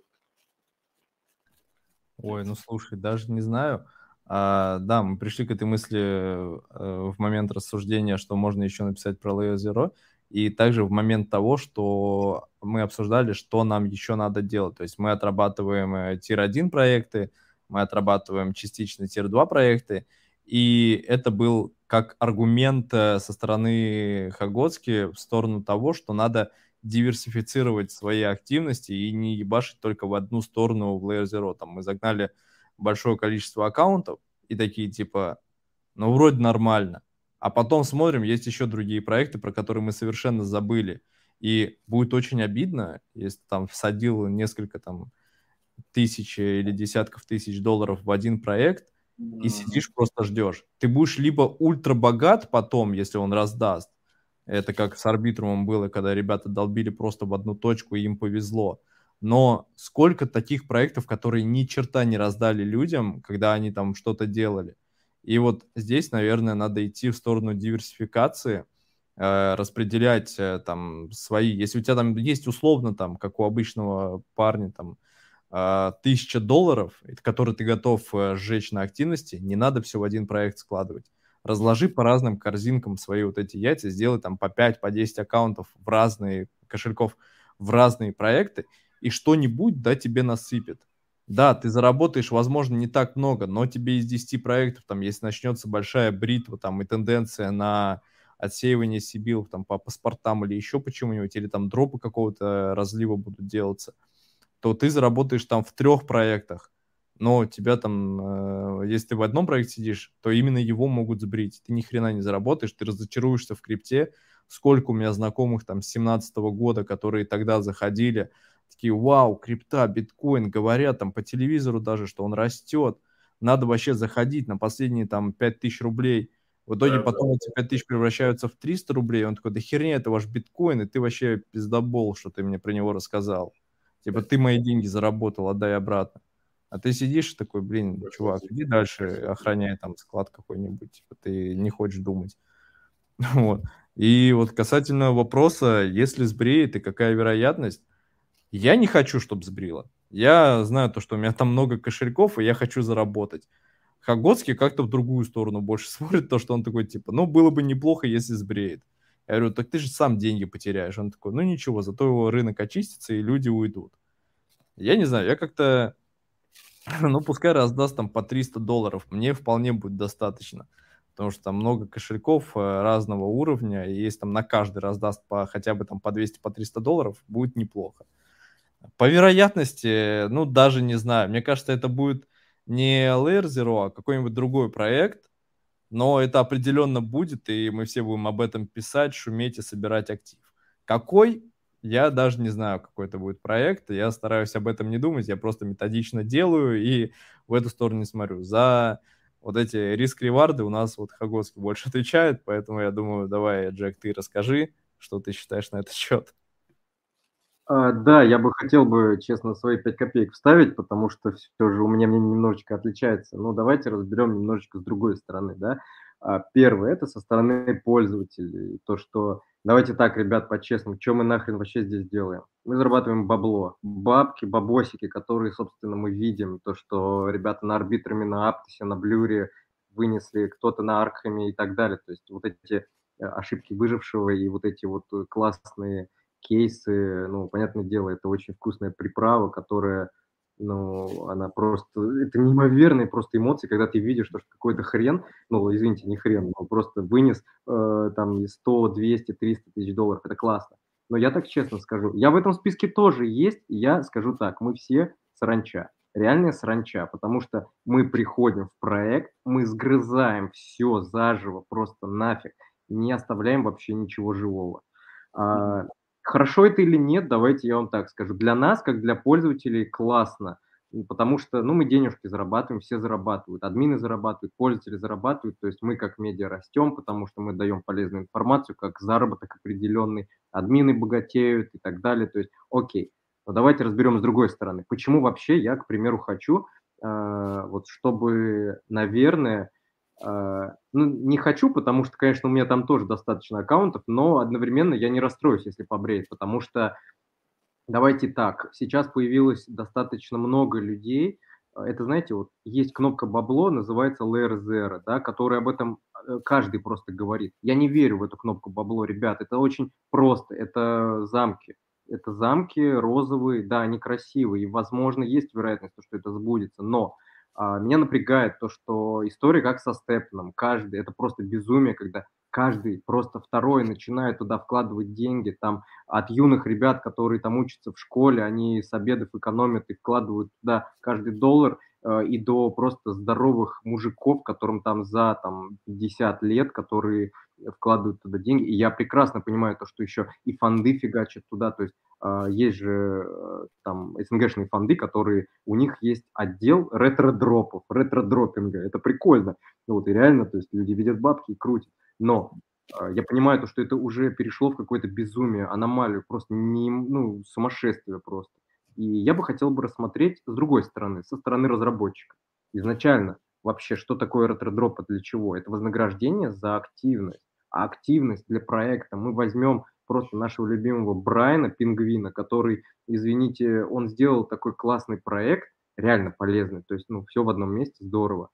Ой, ну слушай, даже не знаю. А, да, мы пришли к этой мысли э, в момент рассуждения, что можно еще написать про Layer Zero и также в момент того, что мы обсуждали, что нам еще надо делать. То есть мы отрабатываем тир-1 проекты, мы отрабатываем частично тир-2 проекты, и это был как аргумент э, со стороны Хагоцки в сторону того, что надо диверсифицировать свои активности и не ебашить только в одну сторону в Layer Zero. Там мы загнали большое количество аккаунтов и такие типа, ну вроде нормально. А потом смотрим, есть еще другие проекты, про которые мы совершенно забыли. И будет очень обидно, если там всадил несколько там тысяч или десятков тысяч долларов в один проект и сидишь просто ждешь. Ты будешь либо ультра богат потом, если он раздаст. Это как с арбитрумом было, когда ребята долбили просто в одну точку, и им повезло. Но сколько таких проектов, которые ни черта не раздали людям, когда они там что-то делали. И вот здесь, наверное, надо идти в сторону диверсификации, э, распределять э, там свои, если у тебя там есть условно там, как у обычного парня там э, тысяча долларов, которые ты готов сжечь на активности, не надо все в один проект складывать. Разложи по разным корзинкам свои вот эти яйца, сделай там по 5, по 10 аккаунтов в разные кошельков, в разные проекты, и что-нибудь, да, тебе насыпет. Да, ты заработаешь, возможно, не так много, но тебе из 10 проектов, там, если начнется большая бритва, там, и тенденция на отсеивание сибилов, там, по паспортам или еще почему-нибудь, или там дропы какого-то разлива будут делаться, то ты заработаешь там в трех проектах, но тебя там, э, если ты в одном проекте сидишь, то именно его могут сбрить. Ты ни хрена не заработаешь, ты разочаруешься в крипте. Сколько у меня знакомых там с 17 года, которые тогда заходили, такие, вау, крипта, биткоин, говорят там по телевизору даже, что он растет, надо вообще заходить на последние там 5000 рублей. В итоге да, потом да. эти 5000 превращаются в 300 рублей, он такой, да херня, это ваш биткоин, и ты вообще пиздобол, что ты мне про него рассказал. Типа, ты мои деньги заработал, отдай обратно. А ты сидишь такой, блин, чувак, иди дальше, охраняй там склад какой-нибудь, типа, ты не хочешь думать. Вот. И вот касательно вопроса, если сбреет и какая вероятность, я не хочу, чтобы сбрило. Я знаю то, что у меня там много кошельков, и я хочу заработать. Хагоцкий как-то в другую сторону больше смотрит, то, что он такой, типа, ну, было бы неплохо, если сбреет. Я говорю, так ты же сам деньги потеряешь. Он такой, ну, ничего, зато его рынок очистится, и люди уйдут. Я не знаю, я как-то, ну, пускай раздаст там по 300 долларов, мне вполне будет достаточно. Потому что там много кошельков э, разного уровня, и если там на каждый раздаст по, хотя бы там по 200, по 300 долларов, будет неплохо. По вероятности, ну, даже не знаю. Мне кажется, это будет не Layer Zero, а какой-нибудь другой проект, но это определенно будет, и мы все будем об этом писать, шуметь и собирать актив. Какой? Я даже не знаю, какой это будет проект. Я стараюсь об этом не думать, я просто методично делаю и в эту сторону не смотрю. За вот эти риск-реварды у нас вот Хагоцкий больше отвечает, поэтому я думаю, давай, Джек, ты расскажи, что ты считаешь на этот счет. А, да, я бы хотел бы, честно, свои 5 копеек вставить, потому что все же у меня мнение немножечко отличается. Но давайте разберем немножечко с другой стороны, да. А, первое, это со стороны пользователей. То, что давайте так, ребят, по-честному, что мы нахрен вообще здесь делаем? Мы зарабатываем бабло, бабки, бабосики, которые, собственно, мы видим. То, что ребята на арбитрами, на Аптосе, на Блюре вынесли, кто-то на Аркхаме и так далее. То есть вот эти э, ошибки выжившего и вот эти вот классные кейсы, ну, понятное дело, это очень вкусная приправа, которая, ну, она просто, это неимоверные просто эмоции, когда ты видишь, что какой-то хрен, ну, извините, не хрен, но просто вынес э, там 100, 200, 300 тысяч долларов, это классно. Но я так честно скажу, я в этом списке тоже есть, я скажу так, мы все саранча, реальная саранча, потому что мы приходим в проект, мы сгрызаем все заживо, просто нафиг, не оставляем вообще ничего живого. А, Хорошо это или нет, давайте я вам так скажу. Для нас, как для пользователей, классно, потому что ну, мы денежки зарабатываем, все зарабатывают, админы зарабатывают, пользователи зарабатывают, то есть мы как медиа растем, потому что мы даем полезную информацию, как заработок определенный, админы богатеют и так далее, то есть окей. Но давайте разберем с другой стороны. Почему вообще я, к примеру, хочу, э, вот чтобы, наверное, ну, не хочу, потому что, конечно, у меня там тоже достаточно аккаунтов, но одновременно я не расстроюсь, если побреет, потому что, давайте так, сейчас появилось достаточно много людей, а, это, знаете, вот есть кнопка бабло, называется Layer Zero, да, которая об этом э, каждый просто говорит. Я не верю в эту кнопку бабло, ребят, это очень просто, это замки. Это замки розовые, да, они красивые, и, возможно, есть вероятность, что это сбудется, но меня напрягает то, что история как со Степаном. Каждый, это просто безумие, когда каждый, просто второй начинает туда вкладывать деньги. Там от юных ребят, которые там учатся в школе, они с обедов экономят и вкладывают туда каждый доллар, э, и до просто здоровых мужиков, которым там за там, 50 лет, которые вкладывают туда деньги. И я прекрасно понимаю то, что еще и фонды фигачат туда. То есть есть же э, там СНГшные фонды, которые у них есть отдел ретро-дропов, ретро-дропинга. Это прикольно. Ну, вот, и реально, то есть люди видят бабки и крутят. Но э, я понимаю то, что это уже перешло в какое-то безумие, аномалию, просто не, ну, сумасшествие просто. И я бы хотел бы рассмотреть с другой стороны, со стороны разработчика. Изначально вообще, что такое ретродроп, для чего? Это вознаграждение за активность а активность для проекта. Мы возьмем просто нашего любимого Брайана Пингвина, который, извините, он сделал такой классный проект, реально полезный, то есть, ну, все в одном месте, здорово.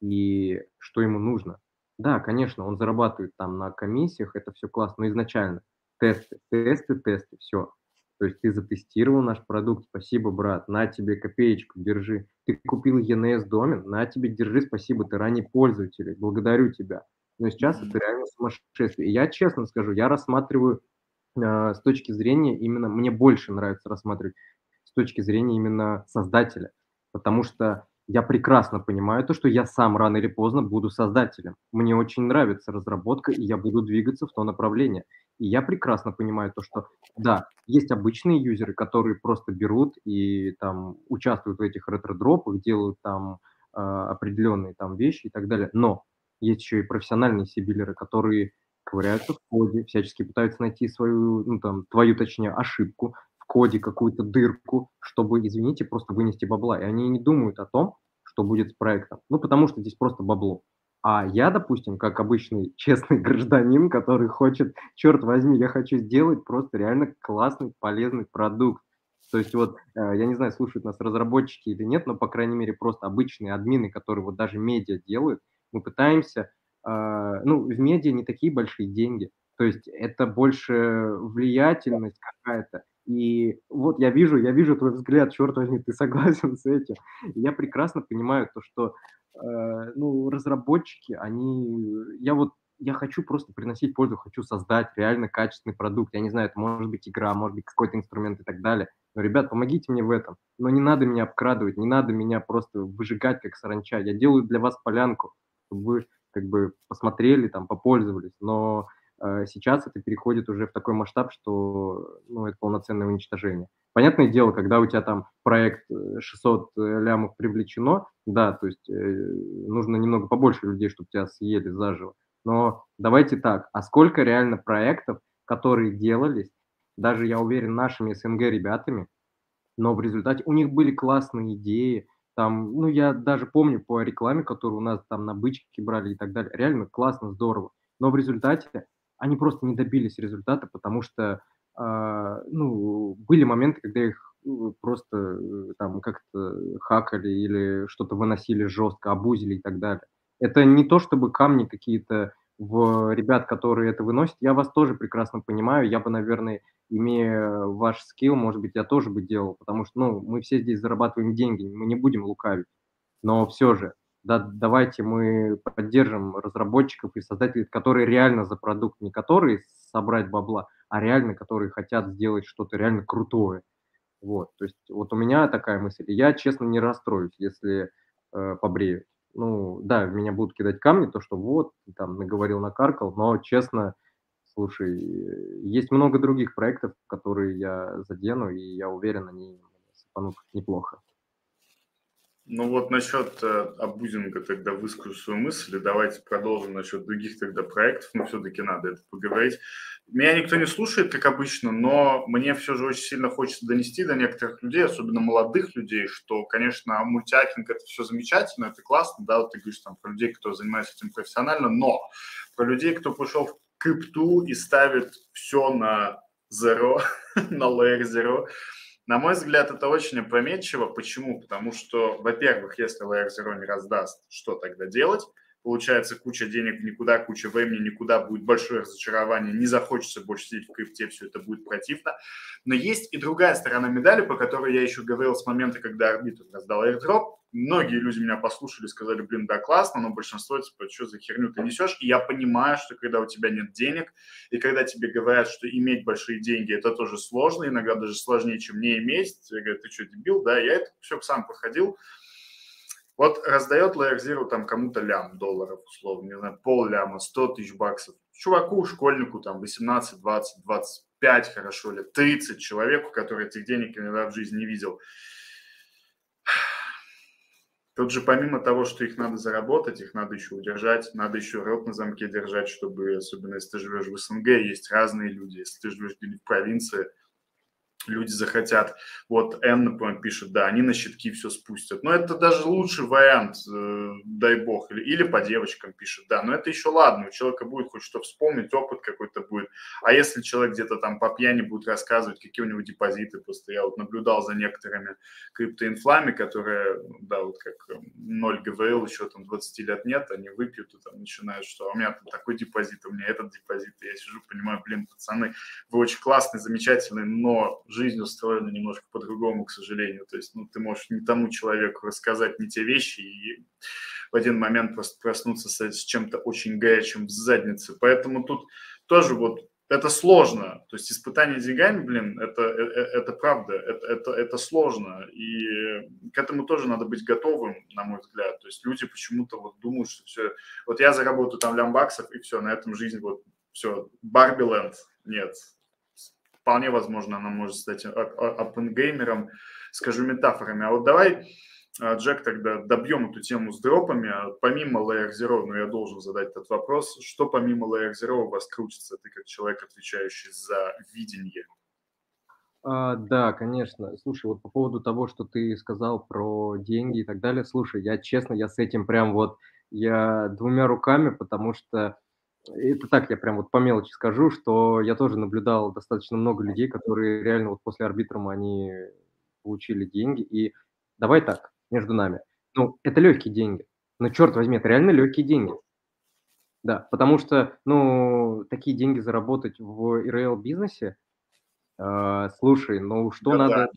И что ему нужно? Да, конечно, он зарабатывает там на комиссиях, это все классно, но изначально тесты, тесты, тесты, все. То есть ты затестировал наш продукт, спасибо, брат, на тебе копеечку, держи. Ты купил ENS домен, на тебе, держи, спасибо, ты ранний пользователь, благодарю тебя. Но сейчас это реально сумасшествие. И я честно скажу, я рассматриваю э, с точки зрения именно, мне больше нравится рассматривать с точки зрения именно создателя, потому что я прекрасно понимаю то, что я сам рано или поздно буду создателем. Мне очень нравится разработка, и я буду двигаться в то направление. И я прекрасно понимаю то, что да, есть обычные юзеры, которые просто берут и там участвуют в этих ретро-дропах, делают там э, определенные там вещи и так далее. Но есть еще и профессиональные сибилеры, которые ковыряются в коде, всячески пытаются найти свою, ну там, твою, точнее, ошибку в коде, какую-то дырку, чтобы, извините, просто вынести бабла. И они не думают о том, что будет с проектом. Ну, потому что здесь просто бабло. А я, допустим, как обычный честный гражданин, который хочет, черт возьми, я хочу сделать просто реально классный, полезный продукт. То есть вот, э, я не знаю, слушают нас разработчики или нет, но, по крайней мере, просто обычные админы, которые вот даже медиа делают, мы пытаемся, э, ну, в медиа не такие большие деньги, то есть это больше влиятельность какая-то. И вот я вижу, я вижу твой взгляд, черт возьми, ты согласен с этим. я прекрасно понимаю то, что э, ну, разработчики, они, я вот я хочу просто приносить пользу, хочу создать реально качественный продукт. Я не знаю, это может быть игра, может быть какой-то инструмент и так далее. Но, ребят, помогите мне в этом. Но не надо меня обкрадывать, не надо меня просто выжигать как саранча. Я делаю для вас полянку чтобы вы как бы посмотрели, там, попользовались. Но э, сейчас это переходит уже в такой масштаб, что ну, это полноценное уничтожение. Понятное дело, когда у тебя там проект 600 э, лямов привлечено, да, то есть э, нужно немного побольше людей, чтобы тебя съели заживо. Но давайте так, а сколько реально проектов, которые делались, даже, я уверен, нашими СНГ ребятами, но в результате у них были классные идеи, там, ну, я даже помню по рекламе, которую у нас там на бычке брали и так далее, реально классно, здорово, но в результате они просто не добились результата, потому что, э, ну, были моменты, когда их ну, просто э, там как-то хакали или что-то выносили жестко, обузили и так далее. Это не то, чтобы камни какие-то в ребят, которые это выносят. Я вас тоже прекрасно понимаю. Я бы, наверное, имея ваш скилл, может быть, я тоже бы делал, потому что, ну, мы все здесь зарабатываем деньги, мы не будем лукавить. Но все же, да, давайте мы поддержим разработчиков и создателей, которые реально за продукт, не которые собрать бабла, а реально, которые хотят сделать что-то реально крутое. Вот, то есть вот у меня такая мысль. Я, честно, не расстроюсь, если э, побреют ну, да, меня будут кидать камни, то, что вот, там, наговорил, накаркал, но, честно, слушай, есть много других проектов, которые я задену, и я уверен, они сыпанут неплохо. Ну вот насчет э, абузинга тогда выскажу свою мысль, давайте продолжим насчет других тогда проектов, ну все-таки надо это поговорить. Меня никто не слушает, как обычно, но мне все же очень сильно хочется донести до некоторых людей, особенно молодых людей, что, конечно, мультиакинг – это все замечательно, это классно, да, вот ты говоришь там про людей, кто занимается этим профессионально, но про людей, кто пошел в крипту и ставит все на zero, на layer zero, на мой взгляд, это очень опрометчиво. Почему? Потому что, во-первых, если Layer Zero не раздаст, что тогда делать? Получается куча денег никуда, куча времени никуда, будет большое разочарование, не захочется больше сидеть в крипте, все это будет противно. Но есть и другая сторона медали, по которой я еще говорил с момента, когда арбитр раздал airdrop многие люди меня послушали, сказали, блин, да, классно, но большинство, типа, что за херню ты несешь? И я понимаю, что когда у тебя нет денег, и когда тебе говорят, что иметь большие деньги, это тоже сложно, иногда даже сложнее, чем не иметь, тебе говорят, ты что, дебил, да, я это все сам проходил. Вот раздает Layer Zero там кому-то лям долларов, условно, не знаю, пол ляма, 100 тысяч баксов. Чуваку, школьнику, там, 18, 20, 25, хорошо, или 30 человеку, который этих денег иногда в жизни не видел. Тут же помимо того, что их надо заработать, их надо еще удержать, надо еще рот на замке держать, чтобы, особенно если ты живешь в СНГ, есть разные люди. Если ты живешь где-нибудь в провинции, люди захотят. Вот Н, например, пишет, да, они на щитки все спустят. Но это даже лучший вариант, э, дай бог. Или, или по девочкам пишет, да, но это еще ладно, у человека будет хоть что вспомнить, опыт какой-то будет. А если человек где-то там по пьяни будет рассказывать, какие у него депозиты, просто я вот наблюдал за некоторыми криптоинфлами, которые, да, вот как 0 ГВЛ, еще там 20 лет нет, они выпьют и там начинают, что «А у меня там такой депозит, у меня этот депозит. И я сижу, понимаю, блин, пацаны, вы очень классные, замечательные, но жизнь устроена немножко по-другому, к сожалению. То есть, ну, ты можешь не тому человеку рассказать не те вещи и в один момент просто проснуться с, с чем-то очень горячим в заднице. Поэтому тут тоже вот это сложно. То есть испытание деньгами, блин, это, это, э, это правда, это, это, это сложно. И к этому тоже надо быть готовым, на мой взгляд. То есть люди почему-то вот думают, что все... Вот я заработаю там лямбаксов, и все, на этом жизнь вот все, Барби Нет, вполне возможно, она может стать опенгеймером, скажу метафорами. А вот давай, а, Джек, тогда добьем эту тему с дропами. Помимо Layer Zero, ну, я должен задать этот вопрос, что помимо Layer Zero у вас крутится? Ты как человек, отвечающий за видение. А, да, конечно. Слушай, вот по поводу того, что ты сказал про деньги и так далее, слушай, я честно, я с этим прям вот, я двумя руками, потому что это так, я прям вот по мелочи скажу, что я тоже наблюдал достаточно много людей, которые реально вот после арбитрума они получили деньги. И давай так, между нами. Ну, это легкие деньги. Но черт возьми, это реально легкие деньги. Да, потому что, ну, такие деньги заработать в ИРЛ бизнесе, э, слушай, ну что да, надо, да.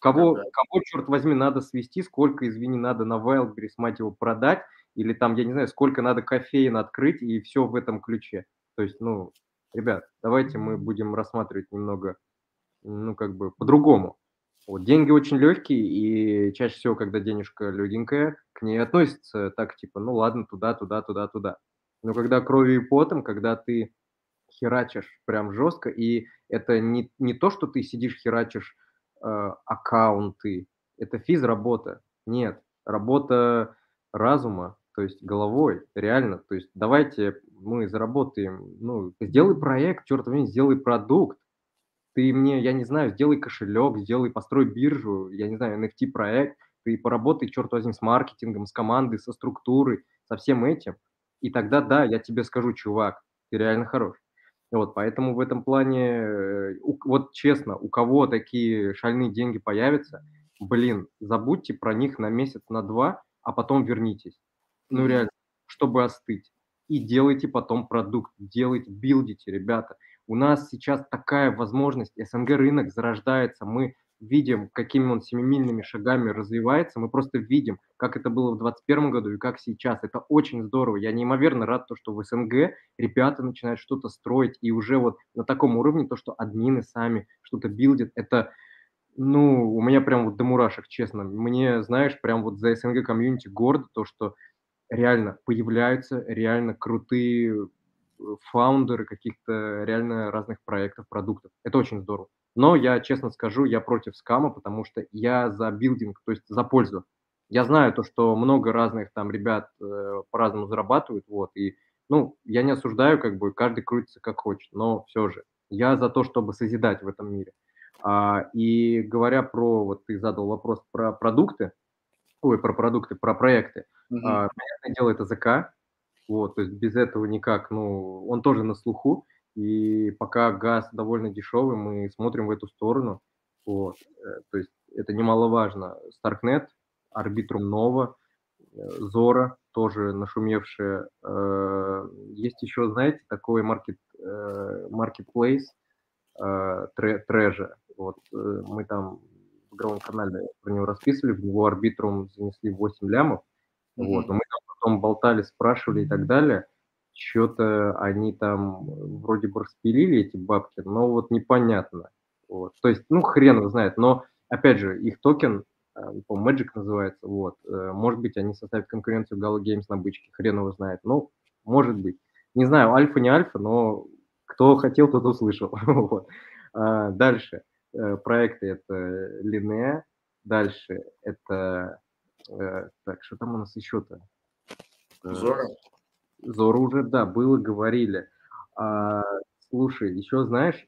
кого, да, да. кого, черт возьми, надо свести, сколько, извини, надо на Wildberries, мать его, продать, или там, я не знаю, сколько надо кофеин открыть, и все в этом ключе. То есть, ну, ребят, давайте мы будем рассматривать немного, ну, как бы по-другому. Вот, деньги очень легкие, и чаще всего, когда денежка легенькая, к ней относится так, типа, ну ладно, туда, туда, туда, туда. Но когда кровью и потом, когда ты херачишь прям жестко, и это не, не то, что ты сидишь, херачишь э, аккаунты, это физработа. Нет, работа разума, то есть головой, реально. То есть давайте мы заработаем, ну, сделай проект, черт возьми, сделай продукт. Ты мне, я не знаю, сделай кошелек, сделай, построй биржу, я не знаю, NFT-проект, ты поработай, черт возьми, с маркетингом, с командой, со структурой, со всем этим. И тогда, да, я тебе скажу, чувак, ты реально хорош. Вот, поэтому в этом плане, э, вот честно, у кого такие шальные деньги появятся, блин, забудьте про них на месяц, на два, а потом вернитесь. Ну, реально, чтобы остыть. И делайте потом продукт, делайте, билдите, ребята. У нас сейчас такая возможность, СНГ рынок зарождается, мы видим, какими он семимильными шагами развивается, мы просто видим, как это было в 2021 году и как сейчас. Это очень здорово. Я неимоверно рад, то, что в СНГ ребята начинают что-то строить, и уже вот на таком уровне то, что админы сами что-то билдят, это, ну, у меня прям вот до мурашек, честно. Мне, знаешь, прям вот за СНГ комьюнити гордо то, что реально появляются реально крутые э, фаундеры каких-то реально разных проектов, продуктов. Это очень здорово. Но я честно скажу, я против скама, потому что я за билдинг, то есть за пользу. Я знаю то, что много разных там ребят э, по-разному зарабатывают, вот, и, ну, я не осуждаю, как бы, каждый крутится как хочет, но все же, я за то, чтобы созидать в этом мире. А, и говоря про, вот ты задал вопрос про продукты, ой, про продукты, про проекты, mm-hmm. а, понятное дело, это ЗК, вот, то есть без этого никак, ну, он тоже на слуху, и пока газ довольно дешевый, мы смотрим в эту сторону. Вот. Э, то есть это немаловажно. Starknet, Arbitrum Nova, Zora, э, тоже нашумевшая. Э, есть еще, знаете, такой market, marketplace Treasure. Вот мы там в игровом канале про него расписывали, в него Arbitrum занесли 8 лямов. Mm-hmm. Вот, но мы там потом болтали, спрашивали и так далее что-то они там вроде бы распилили эти бабки, но вот непонятно. Вот. То есть, ну, хрен его знает, но, опять же, их токен, э, по Magic называется, вот, э, может быть, они составят конкуренцию Gala Games на бычке, хрен его знает, ну, может быть. Не знаю, альфа не альфа, но кто хотел, тот услышал. вот. а, дальше. Э, проекты это Linea, дальше это... Так, что там у нас еще-то? Зора. Зору уже, да, было, говорили. А, слушай, еще знаешь,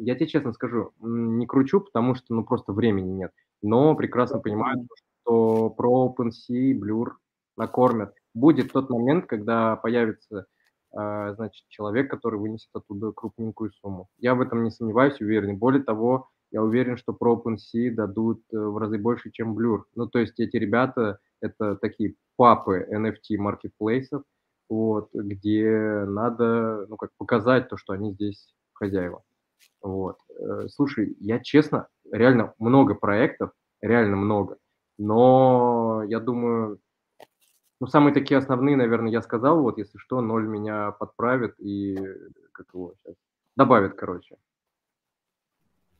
я тебе честно скажу, не кручу, потому что, ну, просто времени нет. Но прекрасно понимаю, что про OpenSea, Blur накормят. Будет тот момент, когда появится, а, значит, человек, который вынесет оттуда крупненькую сумму. Я в этом не сомневаюсь, уверен. Более того, я уверен, что про OpenSea дадут э, в разы больше, чем Blur. Ну, то есть эти ребята, это такие папы NFT маркетплейсов, вот, где надо, ну, как показать то, что они здесь хозяева. Вот. Э, слушай, я честно, реально много проектов, реально много, но я думаю, ну, самые такие основные, наверное, я сказал, вот, если что, ноль меня подправит и как его сейчас добавит, короче.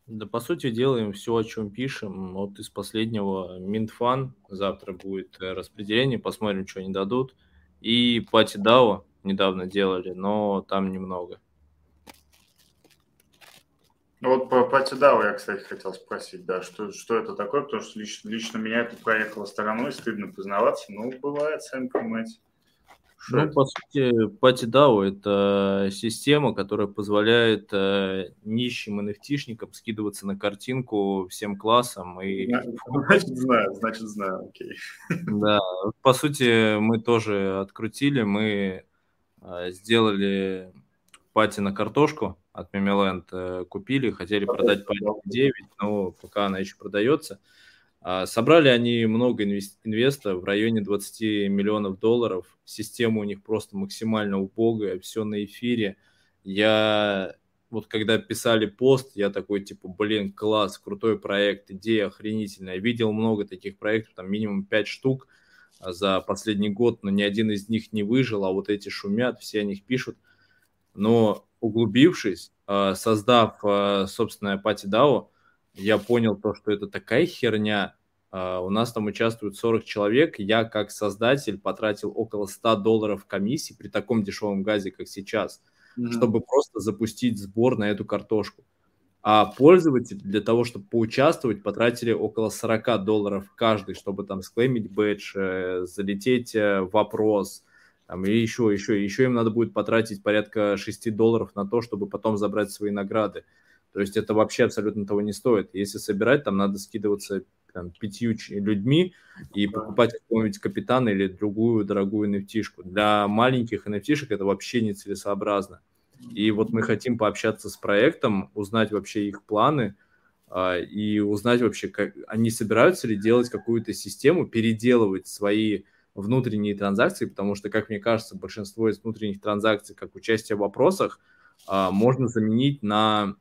Да, по сути, делаем все, о чем пишем. Вот из последнего Минтфан завтра будет э, распределение, посмотрим, что они дадут. И Пати Дао недавно делали, но там немного. Вот по Пати Дао я, кстати, хотел спросить, да, что, что это такое, потому что лично, лично меня это проехало стороной, стыдно признаваться, но бывает, сами понимаете. Что ну, это? по сути, PatiDAO – это система, которая позволяет э, нищим nft скидываться на картинку всем классам. И... Значит, знаю, значит, знаю, окей. Да, по сути, мы тоже открутили, мы э, сделали пати на картошку от Memeland, э, купили, хотели продать пати 9, но пока она еще продается – собрали они много инвеста в районе 20 миллионов долларов. Система у них просто максимально убогая, все на эфире. Я вот когда писали пост, я такой типа, блин, класс, крутой проект, идея охренительная. видел много таких проектов, там минимум 5 штук а, за последний год, но ни один из них не выжил, а вот эти шумят, все о них пишут. Но углубившись, а, создав собственное пати DAO, я понял то, что это такая херня. Uh, у нас там участвуют 40 человек. Я, как создатель, потратил около 100 долларов комиссии при таком дешевом газе, как сейчас. mm-hmm. чтобы просто запустить сбор на эту картошку. А пользователи для того, чтобы поучаствовать, потратили около 40 долларов каждый, чтобы там склеймить бэдж, э, залететь э, в вопрос, там, и еще, еще, еще им надо будет потратить порядка 6 долларов на то, чтобы потом забрать свои награды. То есть это вообще абсолютно того не стоит. Если собирать, там надо скидываться там, пятью людьми и покупать какого-нибудь капитана или другую дорогую nft -шку. Для маленьких nft это вообще нецелесообразно. И вот мы хотим пообщаться с проектом, узнать вообще их планы а, и узнать вообще, как они собираются ли делать какую-то систему, переделывать свои внутренние транзакции, потому что, как мне кажется, большинство из внутренних транзакций, как участие в вопросах, а, можно заменить на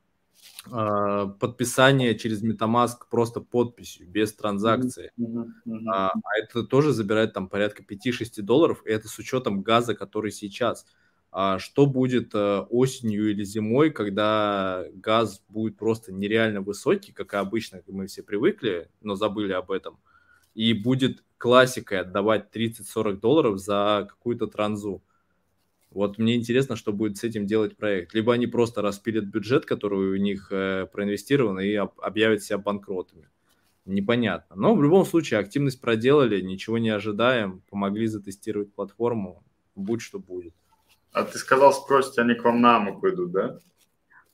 подписание через MetaMask просто подписью, без транзакции. Mm-hmm. Mm-hmm. А, а это тоже забирает там порядка 5-6 долларов, и это с учетом газа, который сейчас. А что будет э, осенью или зимой, когда газ будет просто нереально высокий, как и обычно, мы все привыкли, но забыли об этом, и будет классикой отдавать 30-40 долларов за какую-то транзу. Вот мне интересно, что будет с этим делать проект. Либо они просто распилят бюджет, который у них э, проинвестирован, и об, объявят себя банкротами. Непонятно. Но в любом случае активность проделали, ничего не ожидаем, помогли затестировать платформу, будь что будет. А ты сказал, спросите, они к вам на АМУ пойдут, да?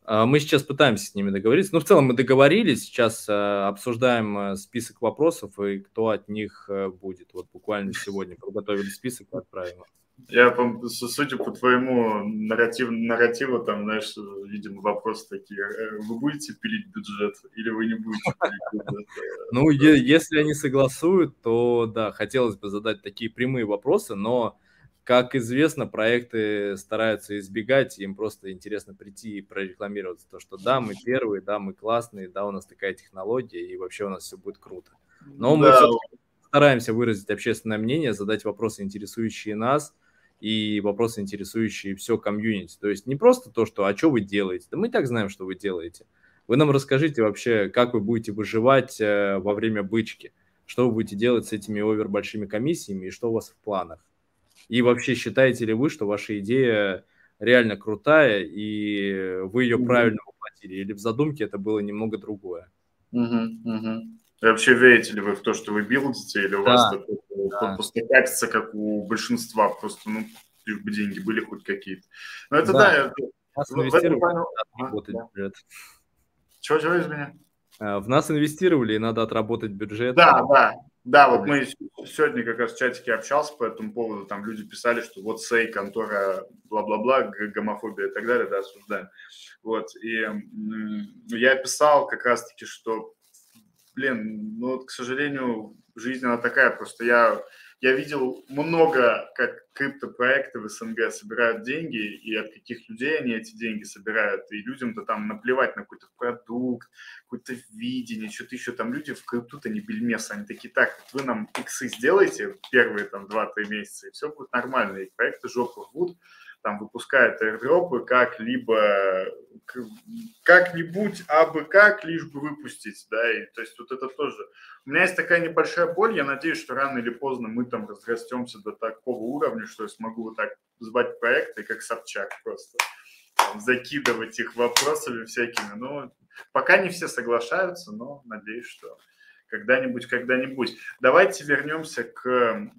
А, мы сейчас пытаемся с ними договориться. Ну, в целом мы договорились, сейчас э, обсуждаем э, список вопросов и кто от них э, будет. Вот буквально сегодня подготовили список и отправим. Я, судя по твоему нарратив, нарративу, там, знаешь, видимо, вопросы такие. Вы будете пилить бюджет или вы не будете пилить бюджет? Ну, если они согласуют, то, да, хотелось бы задать такие прямые вопросы, но как известно, проекты стараются избегать, им просто интересно прийти и прорекламироваться. То, что да, мы первые, да, мы классные, да, у нас такая технология, и вообще у нас все будет круто. Но мы стараемся выразить общественное мнение, задать вопросы, интересующие нас, и вопросы, интересующие все комьюнити. То есть не просто то, что «а что вы делаете?» Да мы и так знаем, что вы делаете. Вы нам расскажите вообще, как вы будете выживать э, во время бычки, что вы будете делать с этими овер большими комиссиями и что у вас в планах. И вообще считаете ли вы, что ваша идея реально крутая, и вы ее правильно воплотили? Или в задумке это было немного другое? Угу, угу. И вообще верите ли вы в то, что вы билдите, или у да. вас такое да. просто катится, как у большинства, просто, ну, лишь бы деньги были хоть какие-то. Ну, это да, да это, нас в, в этом плане... работать да. бюджет. Чего, чего, извини? Э, в нас инвестировали, и надо отработать бюджет. Да, да, да, вот мы сегодня как раз в чатике общался по этому поводу, там люди писали, что вот сей, контора, бла-бла-бла, гомофобия и так далее, да, осуждаем. Вот, и я писал как раз-таки, что, блин, ну вот, к сожалению, жизнь она такая, просто. Я я видел много, как криптопроекты в СНГ собирают деньги, и от каких людей они эти деньги собирают, и людям-то там наплевать на какой-то продукт, какое-то видение, что-то еще там люди в крипту-то не бельмес, они такие, так, вы нам иксы сделаете первые там 2-3 месяца, и все будет нормально, и проекты жопу рвут, там выпускает airdropы как-либо как-нибудь, а бы как, лишь бы выпустить, да, и то есть вот это тоже. У меня есть такая небольшая боль, я надеюсь, что рано или поздно мы там разрастемся до такого уровня, что я смогу вот так звать проекты, как Собчак просто, там, закидывать их вопросами всякими, но пока не все соглашаются, но надеюсь, что когда-нибудь, когда-нибудь. Давайте вернемся к,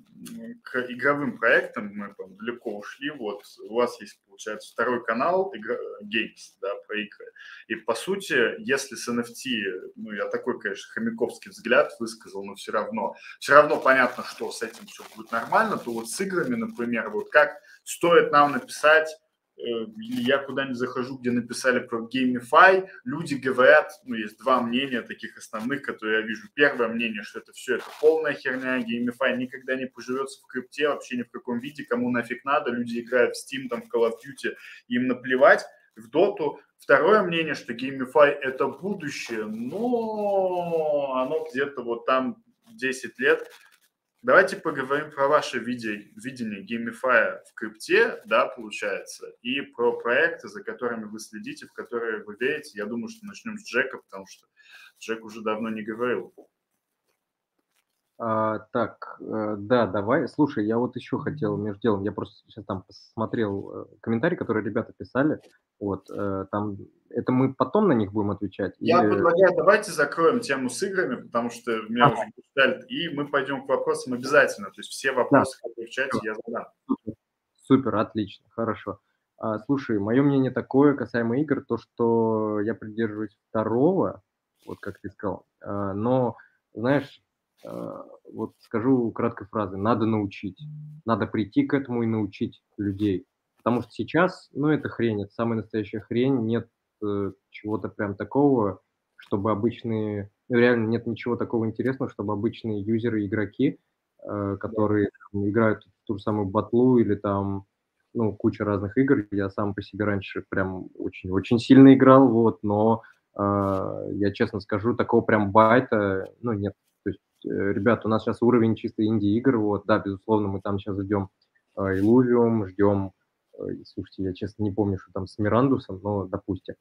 к игровым проектам. Мы там далеко ушли. Вот у вас есть, получается, второй канал игра, Games, да, про игры. И по сути, если с NFT, ну, я такой, конечно, хомяковский взгляд высказал, но все равно, все равно понятно, что с этим все будет нормально, то вот с играми, например, вот как стоит нам написать или я куда-нибудь захожу, где написали про Gamify, люди говорят, ну, есть два мнения таких основных, которые я вижу. Первое мнение, что это все, это полная херня, Gamify никогда не поживется в крипте, вообще ни в каком виде, кому нафиг надо, люди играют в Steam, там, в Call of Duty, им наплевать, в Доту. Второе мнение, что Gamify это будущее, но оно где-то вот там 10 лет, Давайте поговорим про ваше видение, видение в крипте, да, получается, и про проекты, за которыми вы следите, в которые вы верите. Я думаю, что начнем с Джека, потому что Джек уже давно не говорил. А, так, э, да, давай. Слушай, я вот еще хотел между делом, я просто сейчас там посмотрел э, комментарии, которые ребята писали. Вот, э, там, это мы потом на них будем отвечать? Я или... предлагаю, давайте закроем тему с играми, потому что меня ага. уже гештальт, и мы пойдем к вопросам обязательно. То есть все вопросы, да. которые в чате, я задам. Супер, Супер отлично, хорошо. А, слушай, мое мнение такое касаемо игр, то, что я придерживаюсь второго, вот как ты сказал, а, но, знаешь, а, вот скажу краткой фразой, надо научить. Надо прийти к этому и научить людей. Потому что сейчас, ну, это хрень, это самая настоящая хрень, нет э, чего-то прям такого, чтобы обычные, ну, реально нет ничего такого интересного, чтобы обычные юзеры, игроки, э, которые там, играют в ту же самую батлу или там, ну, куча разных игр, я сам по себе раньше прям очень-очень сильно играл, вот, но э, я честно скажу, такого прям байта, ну, нет, Э, ребят, у нас сейчас уровень чисто инди-игр, вот, да, безусловно, мы там сейчас ждем э, Illuvium, ждем, э, слушайте, я честно не помню, что там с Мирандусом, но допустим.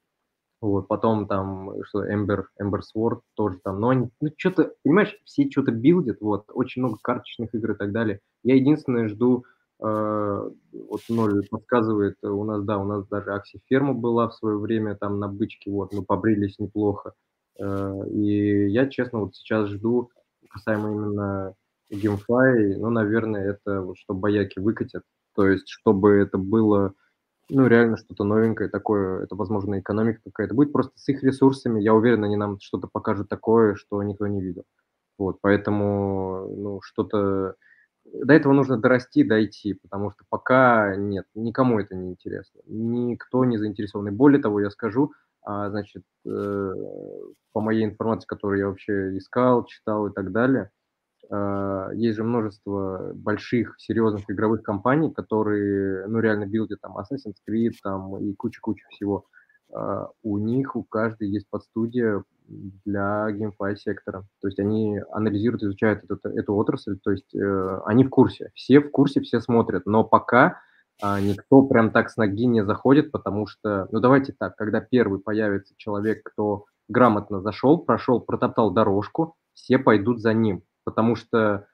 Вот, потом там, что, Ember, Ember Sword тоже там, но они, ну, что-то, понимаешь, все что-то билдят, вот, очень много карточных игр и так далее. Я единственное жду, э, вот ноль подсказывает, у нас, да, у нас даже Акси Ферма была в свое время там на бычке, вот, мы побрились неплохо. Э, и я, честно, вот сейчас жду касаемо именно GameFly, ну, наверное, это вот что бояки выкатят. То есть, чтобы это было, ну, реально что-то новенькое такое, это, возможно, экономика какая-то будет. Просто с их ресурсами, я уверен, они нам что-то покажут такое, что никто не видел. Вот, поэтому, ну, что-то... До этого нужно дорасти, дойти, потому что пока нет, никому это не интересно. Никто не заинтересован. И более того, я скажу, а, значит, э, по моей информации, которую я вообще искал, читал и так далее, э, есть же множество больших, серьезных игровых компаний, которые, ну, реально билдят там Assassin's Creed там и куча-куча всего. Э, у них, у каждой есть подстудия для GameFly сектора. То есть они анализируют, изучают эту, эту отрасль, то есть э, они в курсе, все в курсе, все смотрят, но пока никто прям так с ноги не заходит, потому что, ну давайте так, когда первый появится человек, кто грамотно зашел, прошел, протоптал дорожку, все пойдут за ним, потому что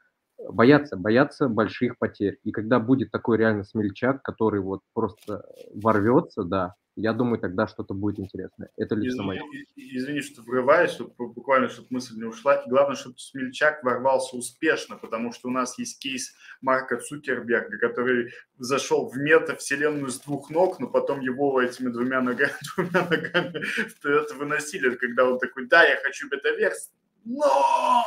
боятся, боятся больших потерь. И когда будет такой реально смельчак, который вот просто ворвется, да, я думаю, тогда что-то будет интересное. Это лично мое. Извини, что врываюсь, вот буквально, чтобы мысль не ушла. Главное, чтобы Смельчак ворвался успешно, потому что у нас есть кейс Марка Цукерберга, который зашел в мета-вселенную с двух ног, но потом его этими двумя ногами, двумя ногами выносили, когда он такой, да, я хочу бета-верс, но